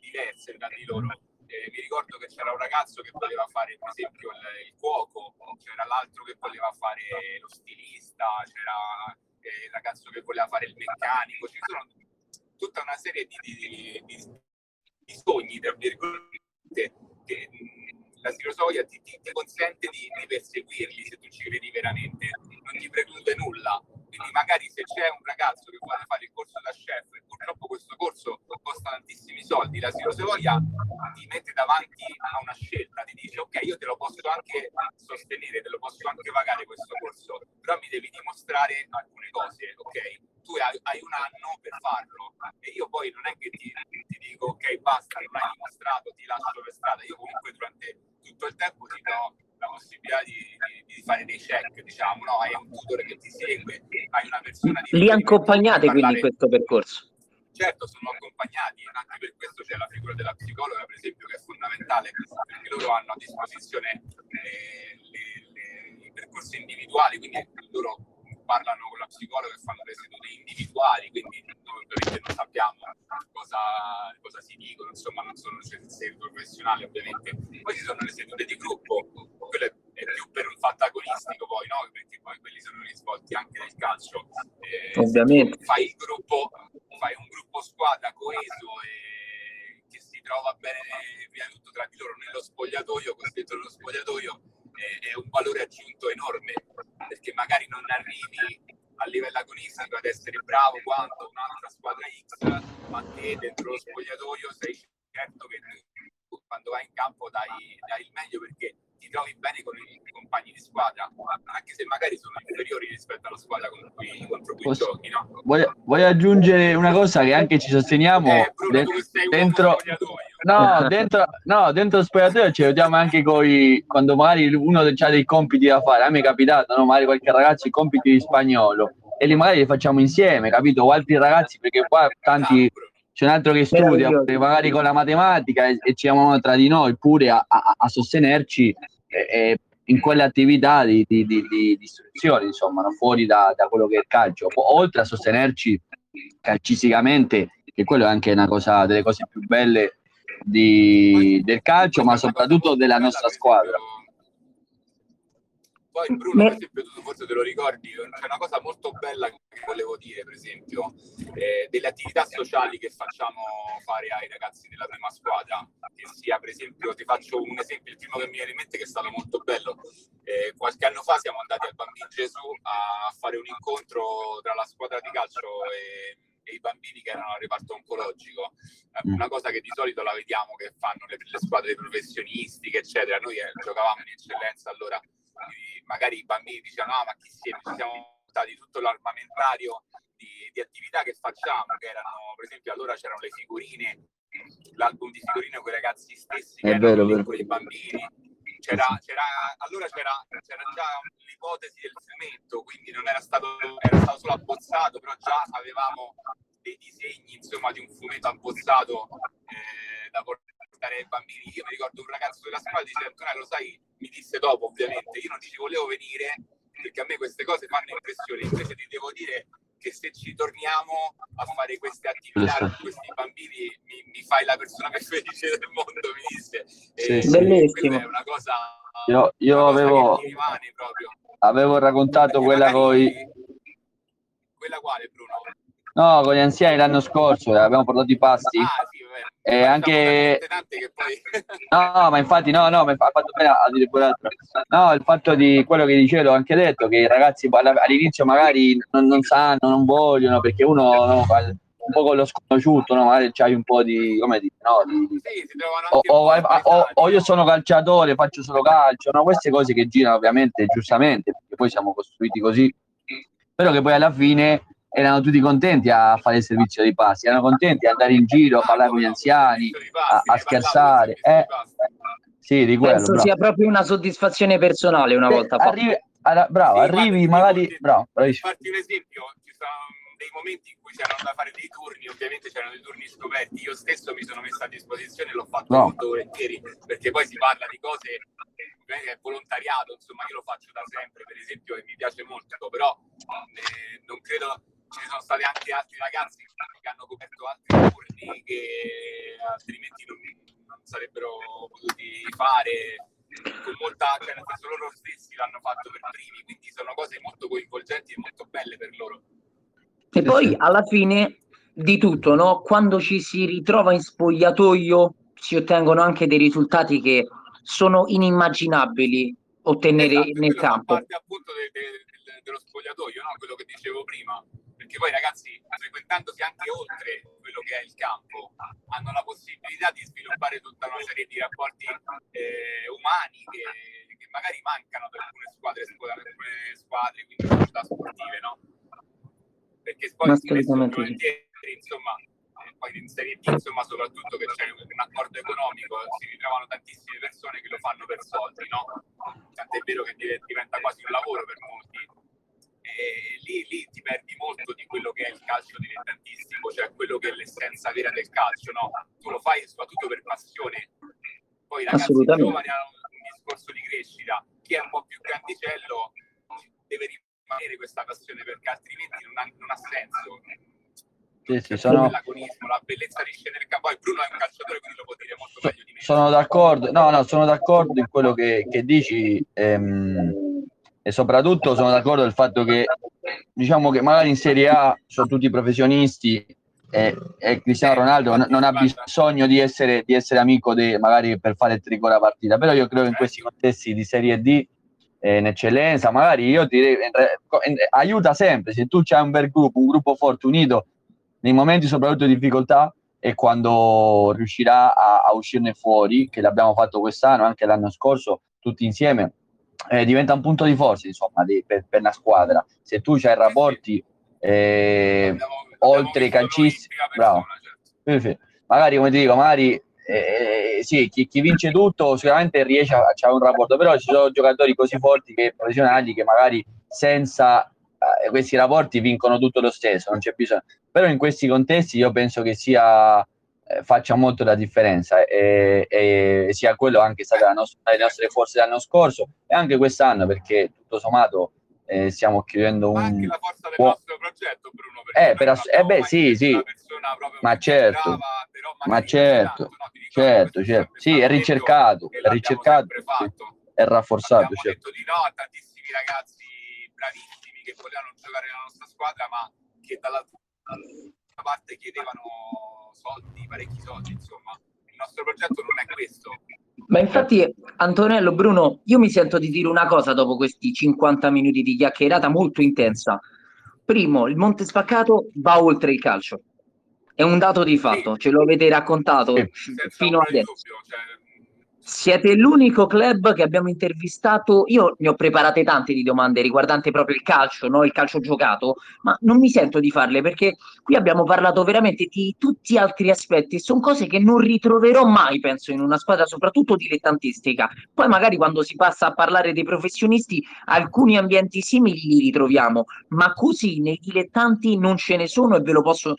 diverse tra di loro. Eh, mi ricordo che c'era un ragazzo che voleva fare per esempio il, il cuoco, c'era l'altro che voleva fare lo stilista, c'era eh, il ragazzo che voleva fare il meccanico, ci sono tutta una serie di, di, di, i sogni, tra virgolette, che la sirosoia ti, ti, ti consente di, di, perseguirli se tu ci credi veramente, non ti preclude nulla. Quindi magari se c'è un ragazzo che vuole fare il corso da chef e purtroppo questo corso costa tantissimi soldi, la sirosoia ti mette davanti a una scelta, ti dice ok io te lo posso anche sostenere, te lo posso anche pagare questo corso, però mi devi dimostrare alcune cose, ok? Tu hai, hai, un anno per farlo e io poi non è che ti, ti, dico ok basta, non hai dimostrato, ti lascio per strada, io comunque durante tutto il tempo ti do la possibilità di, di, di fare dei check, diciamo, no? hai un tutor che ti segue, hai una persona di... Li accompagnate quindi in questo percorso? certo sono accompagnati, anche per questo c'è la figura della psicologa, per esempio, che è fondamentale, perché loro hanno a disposizione eh, le, le, i percorsi individuali, quindi loro parlano con la psicologa e fanno le sedute individuali, quindi ovviamente non sappiamo cosa, cosa si dicono, insomma non sono sedute professionali ovviamente. Poi ci sono le sedute di gruppo, quelle è più per un fatto agonistico poi, no? Perché poi quelli sono risvolti anche nel calcio. Eh, Ovviamente. Fai il gruppo, fai un gruppo squadra coeso e che si trova bene prima di tutto tra di loro nello spogliatoio, cosiddetto nello spogliatoio, è, un valore aggiunto enorme, perché magari non arrivi a livello agonistico ad essere bravo quanto un'altra squadra X, ma te dentro lo spogliatoio sei certo che quando vai in campo dai, dai il meglio perché ti trovi bene con i compagni di squadra, anche se magari sono inferiori rispetto alla squadra con cui, contro cui Posso, giochi. No? Voglio, voglio, aggiungere una cosa che anche ci sosteniamo eh, Bruno, de- dentro... No, dentro, no, dentro lo spogliatoio ci vediamo anche coi, quando magari uno ha dei compiti da fare. A me è capitato, no? magari qualche ragazzo i compiti di spagnolo e li magari li facciamo insieme, capito? O altri ragazzi, perché qua tanti ah, c'è un altro che studia, magari con la matematica e, e ci chiamano tra di noi pure a, a, a sostenerci eh, in quelle attività di, di, di, di istruzione, insomma, no? fuori da, da, quello che è il calcio, oltre a sostenerci calcisticamente, che quello è anche una cosa delle cose più belle del calcio, ma soprattutto della nostra squadra. Poi Bruno, per esempio, tu forse te lo ricordi, c'è una cosa molto bella che volevo dire, per esempio, eh, delle attività sociali che facciamo fare ai ragazzi della prima squadra, che sia per esempio, ti faccio un esempio, il primo che mi viene in mente che è stato molto bello, eh, qualche anno fa siamo andati al Bambino Gesù a fare un incontro tra la squadra di calcio e i bambini che erano al reparto oncologico, mm. una cosa che di solito la vediamo che fanno le, le squadre professionistiche, eccetera. Noi eh, giocavamo in eccellenza allora magari i bambini dicevano ah ma chi siete? Ci siamo stati tutto l'armamentario di, di, attività che facciamo, che erano per esempio allora c'erano le figurine, l'album di figurine con i ragazzi stessi che È erano vero, piccoli bambini. C'era, c'era, allora c'era, c'era, già l'ipotesi del fumetto, quindi non era stato, era stato solo abbozzato, però già avevamo dei disegni insomma di un fumetto abbozzato eh, da portare portare ai bambini. Io mi ricordo un ragazzo della scuola dice Antonello, lo sai, mi disse dopo ovviamente, io non ci volevo venire perché a me queste cose fanno impressione, invece ti devo dire che se ci torniamo a fare queste attività con questi bambini mi, mi, fai la persona più felice del mondo, mi disse. E sì, bellissimo. È una cosa, io, io una avevo, avevo raccontato quella con quella quale Bruno? No, con gli anziani l'anno scorso abbiamo portato i pasti. Ah, sì, e anche poi... no, ma infatti no, no, ma ha fatto bene a dire quell'altro. No, il fatto di quello che dicevo, ho anche detto che i ragazzi all'inizio magari non, non sanno, non vogliono, perché uno no, un po' con lo sconosciuto, no? magari c'hai un po' di come dire, no? Di, sì, o, o, o, o, io sono calciatore, faccio solo calcio, no? Queste cose che girano ovviamente giustamente, perché poi siamo costruiti così, però che poi alla fine erano tutti contenti a fare il servizio dei passi, erano contenti ad andare in giro a parlare con gli anziani, a, a scherzare. Eh, sì, di quello. Penso bravo. sia proprio una soddisfazione personale una volta eh, arrivi, alla, bravo, sì, arrivi magari... Bravo, bravissimo. farti un esempio, ci sono dei momenti in cui c'erano da fare dei turni, ovviamente c'erano dei turni scoperti, io stesso mi sono messo a disposizione e l'ho fatto no. molto volentieri, perché poi si parla di cose è volontariato, insomma io lo faccio da sempre per esempio e mi piace molto, però eh, non credo ci sono stati anche altri ragazzi che hanno coperto altri turni che altrimenti non, non sarebbero potuti fare con molta, cioè nel senso loro stessi l'hanno fatto per primi, quindi sono cose molto coinvolgenti e molto belle per loro. E poi alla fine di tutto, no? quando ci si ritrova in spogliatoio si ottengono anche dei risultati che sono inimmaginabili ottenere esatto, nel campo. Parte appunto de, de, de, dello spogliatoio, no? quello che dicevo prima perché poi ragazzi, frequentandosi anche oltre quello che è il campo, hanno la possibilità di sviluppare tutta una serie di rapporti eh, umani che, che, magari mancano per alcune squadre, per alcune squadre, quindi società sportive, no? Perché poi volentieri, insomma, poi in Serie D, insomma, soprattutto che c'è un accordo economico, si ritrovano tantissime persone che lo fanno per soldi, no? Tant'è vero che diventa quasi un lavoro per molti e lì, lì, ti perdi molto di quello che è il calcio dilettantistico, cioè quello che è l'essenza vera del calcio, no? Tu lo fai soprattutto per passione, poi i ragazzi giovani hanno un discorso di crescita, chi è un po' più grandicello deve rimanere questa passione perché altrimenti non ha, non ha senso. Sì, sì, sono... la bellezza di scendere in campo. Poi Bruno è un calciatore, quindi lo può dire molto meglio di me. Sono d'accordo, no, no, sono d'accordo in quello che, che dici. Ehm e soprattutto sono d'accordo del fatto che diciamo che magari in Serie A sono tutti professionisti e, e Cristiano Ronaldo non, non, ha bisogno di essere, di essere amico de, magari per fare il trico la partita. Però io credo che in questi contesti di Serie D eh, in eccellenza magari io direi aiuta sempre. Se tu c'hai un bel gruppo un gruppo forte unito nei momenti soprattutto di difficoltà e quando riuscirà a, a uscirne fuori che l'abbiamo fatto quest'anno anche l'anno scorso tutti insieme eh, diventa un punto di forza insomma di, per, per, una squadra. Se tu hai rapporti eh, abbiamo, oltre i calcisti bravo. certo. magari come ti dico magari eh, sì, chi, chi, vince tutto sicuramente riesce a, a un rapporto però ci sono giocatori così forti che professionali che magari senza eh, questi rapporti vincono tutto lo stesso non c'è bisogno. Però in questi contesti io penso che sia eh, faccia molto la differenza e, e, sia quello anche stata nostra, le nostre forze l'anno scorso e anche quest'anno perché tutto sommato eh, stiamo chiudendo un anche la forza del nostro progetto Bruno eh, per ass- eh beh sì sì ma certo brava, ma certo tanto, no? certo certo sì è ricercato è ricercato sì. è rafforzato certo. di no a tantissimi ragazzi bravissimi che volevano giocare nella nostra squadra ma che dall'altra parte chiedevano soldi, parecchi soldi, insomma. Il nostro progetto non è questo. Ma infatti, Antonello, Bruno, io mi sento di dire una cosa dopo questi 50 minuti di chiacchierata molto intensa. Primo, il Monte Spaccato va oltre il calcio. È un dato di fatto, sì. ce lo avete raccontato sì, fino adesso. Dubbio, cioè, siete l'unico club che abbiamo intervistato. Io ne ho preparate tante di domande riguardanti proprio il calcio, no? il calcio giocato, ma non mi sento di farle perché qui abbiamo parlato veramente di tutti altri aspetti. Sono cose che non ritroverò mai, penso, in una squadra, soprattutto dilettantistica. Poi, magari quando si passa a parlare dei professionisti, alcuni ambienti simili li ritroviamo, ma così nei dilettanti non ce ne sono e ve lo posso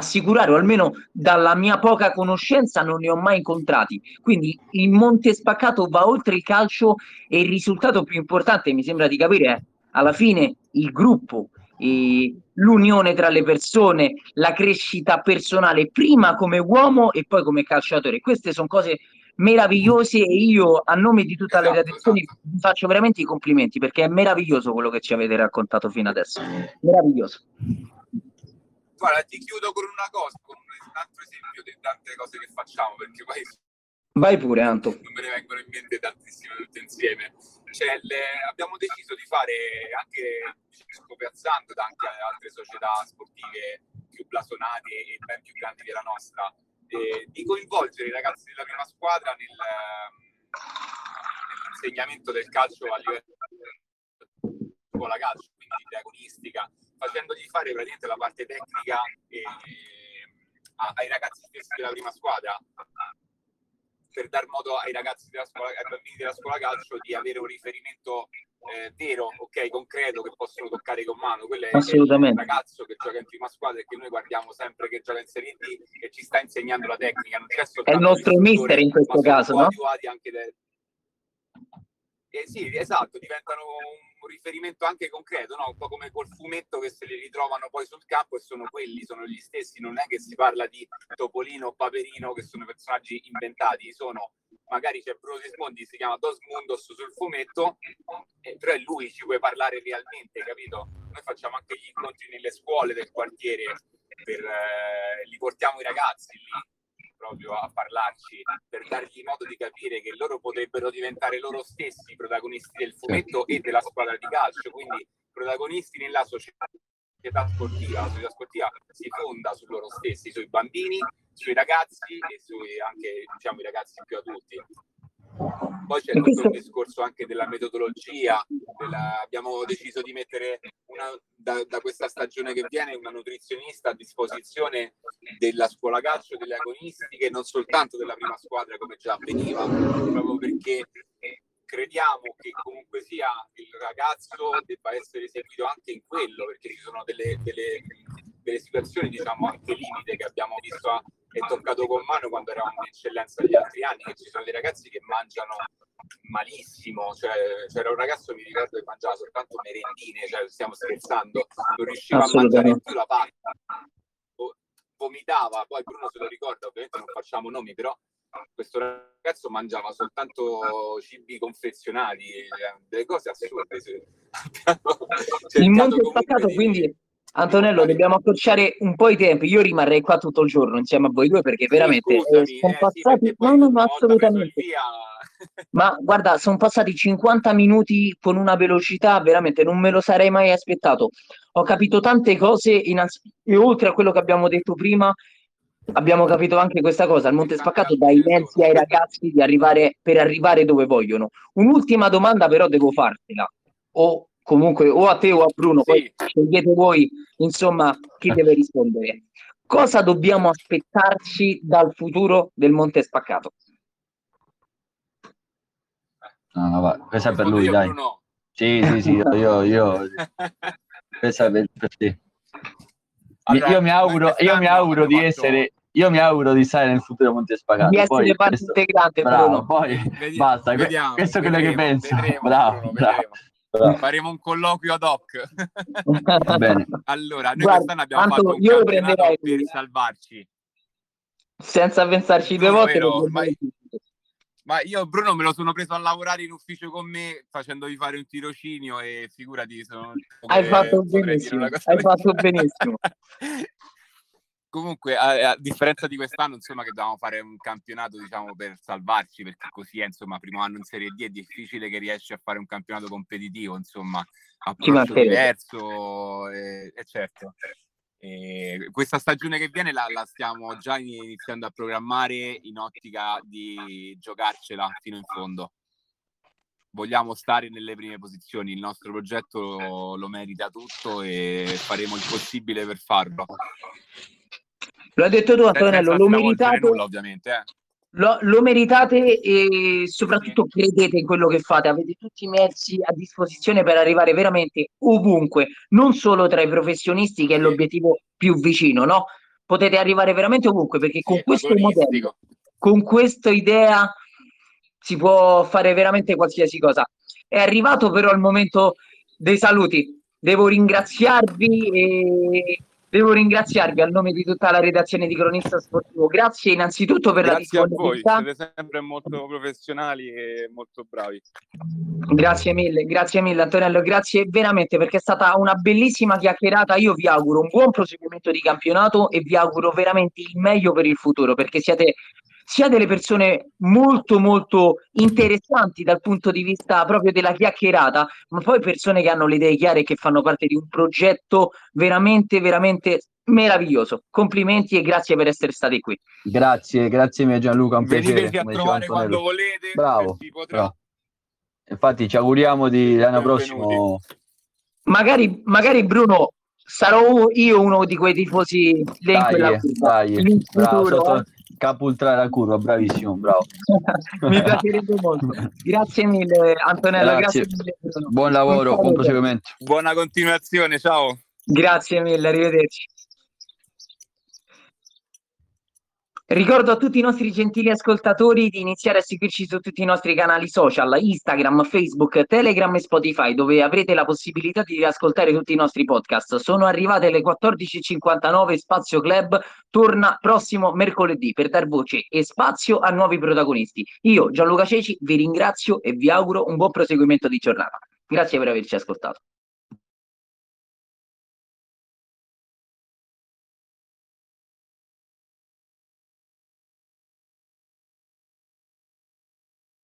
assicurare, o almeno dalla mia poca conoscenza non ne ho mai incontrati. Quindi il Monte Spaccato va oltre il calcio e il risultato più importante, mi sembra di capire, è alla fine il gruppo, l'unione tra le persone, la crescita personale, prima come uomo e poi come calciatore. Queste sono cose meravigliose e io a nome di tutta la redazione vi faccio veramente i complimenti perché è meraviglioso quello che ci avete raccontato fino adesso. Meraviglioso. Guarda, ti chiudo con una cosa, con un altro esempio di tante cose che facciamo, perché poi... Vai pure, Anto. Non me ne vengono in mente tantissime tutte insieme. Cioè, le, abbiamo deciso di fare anche scopiazzando da anche altre società sportive più blasonate e ben più grandi della nostra, eh, di coinvolgere i ragazzi della prima squadra nel, nell'insegnamento del calcio a livello scuola calcio, quindi di agonistica, facendogli fare praticamente la parte tecnica e, ai ragazzi stessi della prima squadra per dar modo ai ragazzi della scuola, ai bambini della scuola calcio di avere un riferimento eh, vero, ok, concreto che possono toccare con mano. Quello è, il ragazzo che gioca in prima squadra e che noi guardiamo sempre che gioca in Serie D e ci sta insegnando la tecnica. Non c'è è il nostro mister in questo caso, no? Anche de... eh, sì, esatto, diventano un un riferimento anche concreto, no? un po' come col fumetto che se li ritrovano poi sul campo e sono quelli, sono gli stessi, non è che si parla di Topolino o Paperino che sono personaggi inventati, sono magari c'è Bruno Sismondi, si chiama Dos Mundos sul fumetto, eh, però è lui, ci puoi parlare realmente, capito? Noi facciamo anche gli incontri nelle scuole del quartiere, per, eh, li portiamo i ragazzi lì proprio a parlarci per dargli modo di capire che loro potrebbero diventare loro stessi protagonisti del fumetto e della squadra di calcio, quindi protagonisti nella società sportiva. La società sportiva si fonda su loro stessi, sui bambini, sui ragazzi e sui anche diciamo, i ragazzi più adulti. Poi c'è tutto un discorso anche della metodologia, della... abbiamo deciso di mettere una, da, da, questa stagione che viene una nutrizionista a disposizione della scuola calcio, delle agonistiche, non soltanto della prima squadra come già avveniva, proprio perché crediamo che comunque sia il ragazzo debba essere seguito anche in quello, perché ci sono delle, delle, delle situazioni, diciamo, anche limite che abbiamo visto e toccato con mano quando eravamo in eccellenza negli altri anni, che ci sono dei ragazzi che mangiano malissimo, cioè, c'era un ragazzo mi ricordo che mangiava soltanto merendine, cioè stiamo scherzando, non riusciva a mangiare più la pasta, vomitava, poi Bruno se lo ricorda, ovviamente non facciamo nomi, però questo ragazzo mangiava soltanto cibi confezionati, delle cose assurde. Il mondo è spaccato, di... quindi Antonello, dobbiamo accorciare un po' i tempi. Io rimarrei qua tutto il giorno insieme a voi due perché veramente sì, scusami, sono eh, passati. Sì, no, no, no, assolutamente. Ma guarda, sono passati 50 minuti con una velocità veramente non me lo sarei mai aspettato. Ho capito tante cose innanzi... e oltre a quello che abbiamo detto prima, abbiamo capito anche questa cosa. Il Monte Spaccato dà i mezzi ai ragazzi di arrivare, per arrivare dove vogliono. Un'ultima domanda, però, devo fartela. O comunque o a te o a Bruno, sì. poi scegliete voi, insomma, chi deve rispondere. Cosa dobbiamo aspettarci dal futuro del Monte Spaccato? No, no, va. questa è per lui, dai. Bruno. Sì, sì, sì, io, io, questa è per, te. Allora, io mi auguro, io mi auguro di essere, io mi auguro di stare nel futuro Monte Spagato. Di essere poi, parte questo, integrante, bravo, Bruno. Poi vediamo, basta, vediamo, questo è quello che penso. Vedremo, bravo, Bruno, bravo. Faremo un colloquio ad hoc. Allora, noi Guarda, quest'anno abbiamo fatto un io prenderei per salvarci. Senza pensarci due volte. Vero, ma, ma, io Bruno me lo sono preso a lavorare in ufficio con me facendovi fare un tirocinio e figurati sono... Hai fatto benissimo. Hai fatto benissimo. comunque a, a, differenza di quest'anno insomma che dovevamo fare un campionato diciamo per salvarci perché così è insomma primo anno in Serie D è difficile che riesci a fare un campionato competitivo insomma approccio diverso e, e certo. E questa stagione che viene la, la, stiamo già iniziando a programmare in ottica di giocarcela fino in fondo. Vogliamo stare nelle prime posizioni il nostro progetto lo merita tutto e faremo il possibile per farlo Lo hai detto tu, Antonello, lo meritate. Nulla, ovviamente, eh. Lo, lo, meritate e soprattutto credete in quello che fate, avete tutti i mezzi a disposizione per arrivare veramente ovunque, non solo tra i professionisti che è l'obiettivo più vicino, no? Potete arrivare veramente ovunque perché con sì, questo modello, con questa idea si può fare veramente qualsiasi cosa. È arrivato però il momento dei saluti. Devo ringraziarvi e Devo ringraziarvi a nome di tutta la redazione di Cronista Sportivo. Grazie innanzitutto per Grazie la disponibilità. Grazie a voi, siete sempre molto professionali e molto bravi. Grazie mille, grazie mille Antonello, grazie veramente perché è stata una bellissima chiacchierata. Io vi auguro un buon proseguimento di campionato e vi auguro veramente il meglio per il futuro perché siete sia delle persone molto molto interessanti dal punto di vista proprio della chiacchierata, ma poi persone che hanno le idee chiare e che fanno parte di un progetto veramente veramente meraviglioso. Complimenti e grazie per essere stati qui. Grazie, grazie mia Gianluca, un Venite piacere. a trovare quando volete. Bravo, bravo. Infatti ci auguriamo di l'anno prossimo. Magari, magari Bruno sarò io uno di quei tifosi lì in quella dai, bravo, sotto, eh capo ultra la curva, bravissimo, bravo. Mi piacerebbe molto. Grazie mille Antonello, grazie. grazie mille. Buon lavoro, buon proseguimento. Buona continuazione, ciao. Grazie mille, arrivederci. Ricordo a tutti i nostri gentili ascoltatori di iniziare a seguirci su tutti i nostri canali social, Instagram, Facebook, Telegram e Spotify, dove avrete la possibilità di riascoltare tutti i nostri podcast. Sono arrivate le 14.59, Spazio Club torna prossimo mercoledì per dar voce e spazio a nuovi protagonisti. Io, Gianluca Ceci, vi ringrazio e vi auguro un buon proseguimento di giornata. Grazie per averci ascoltato.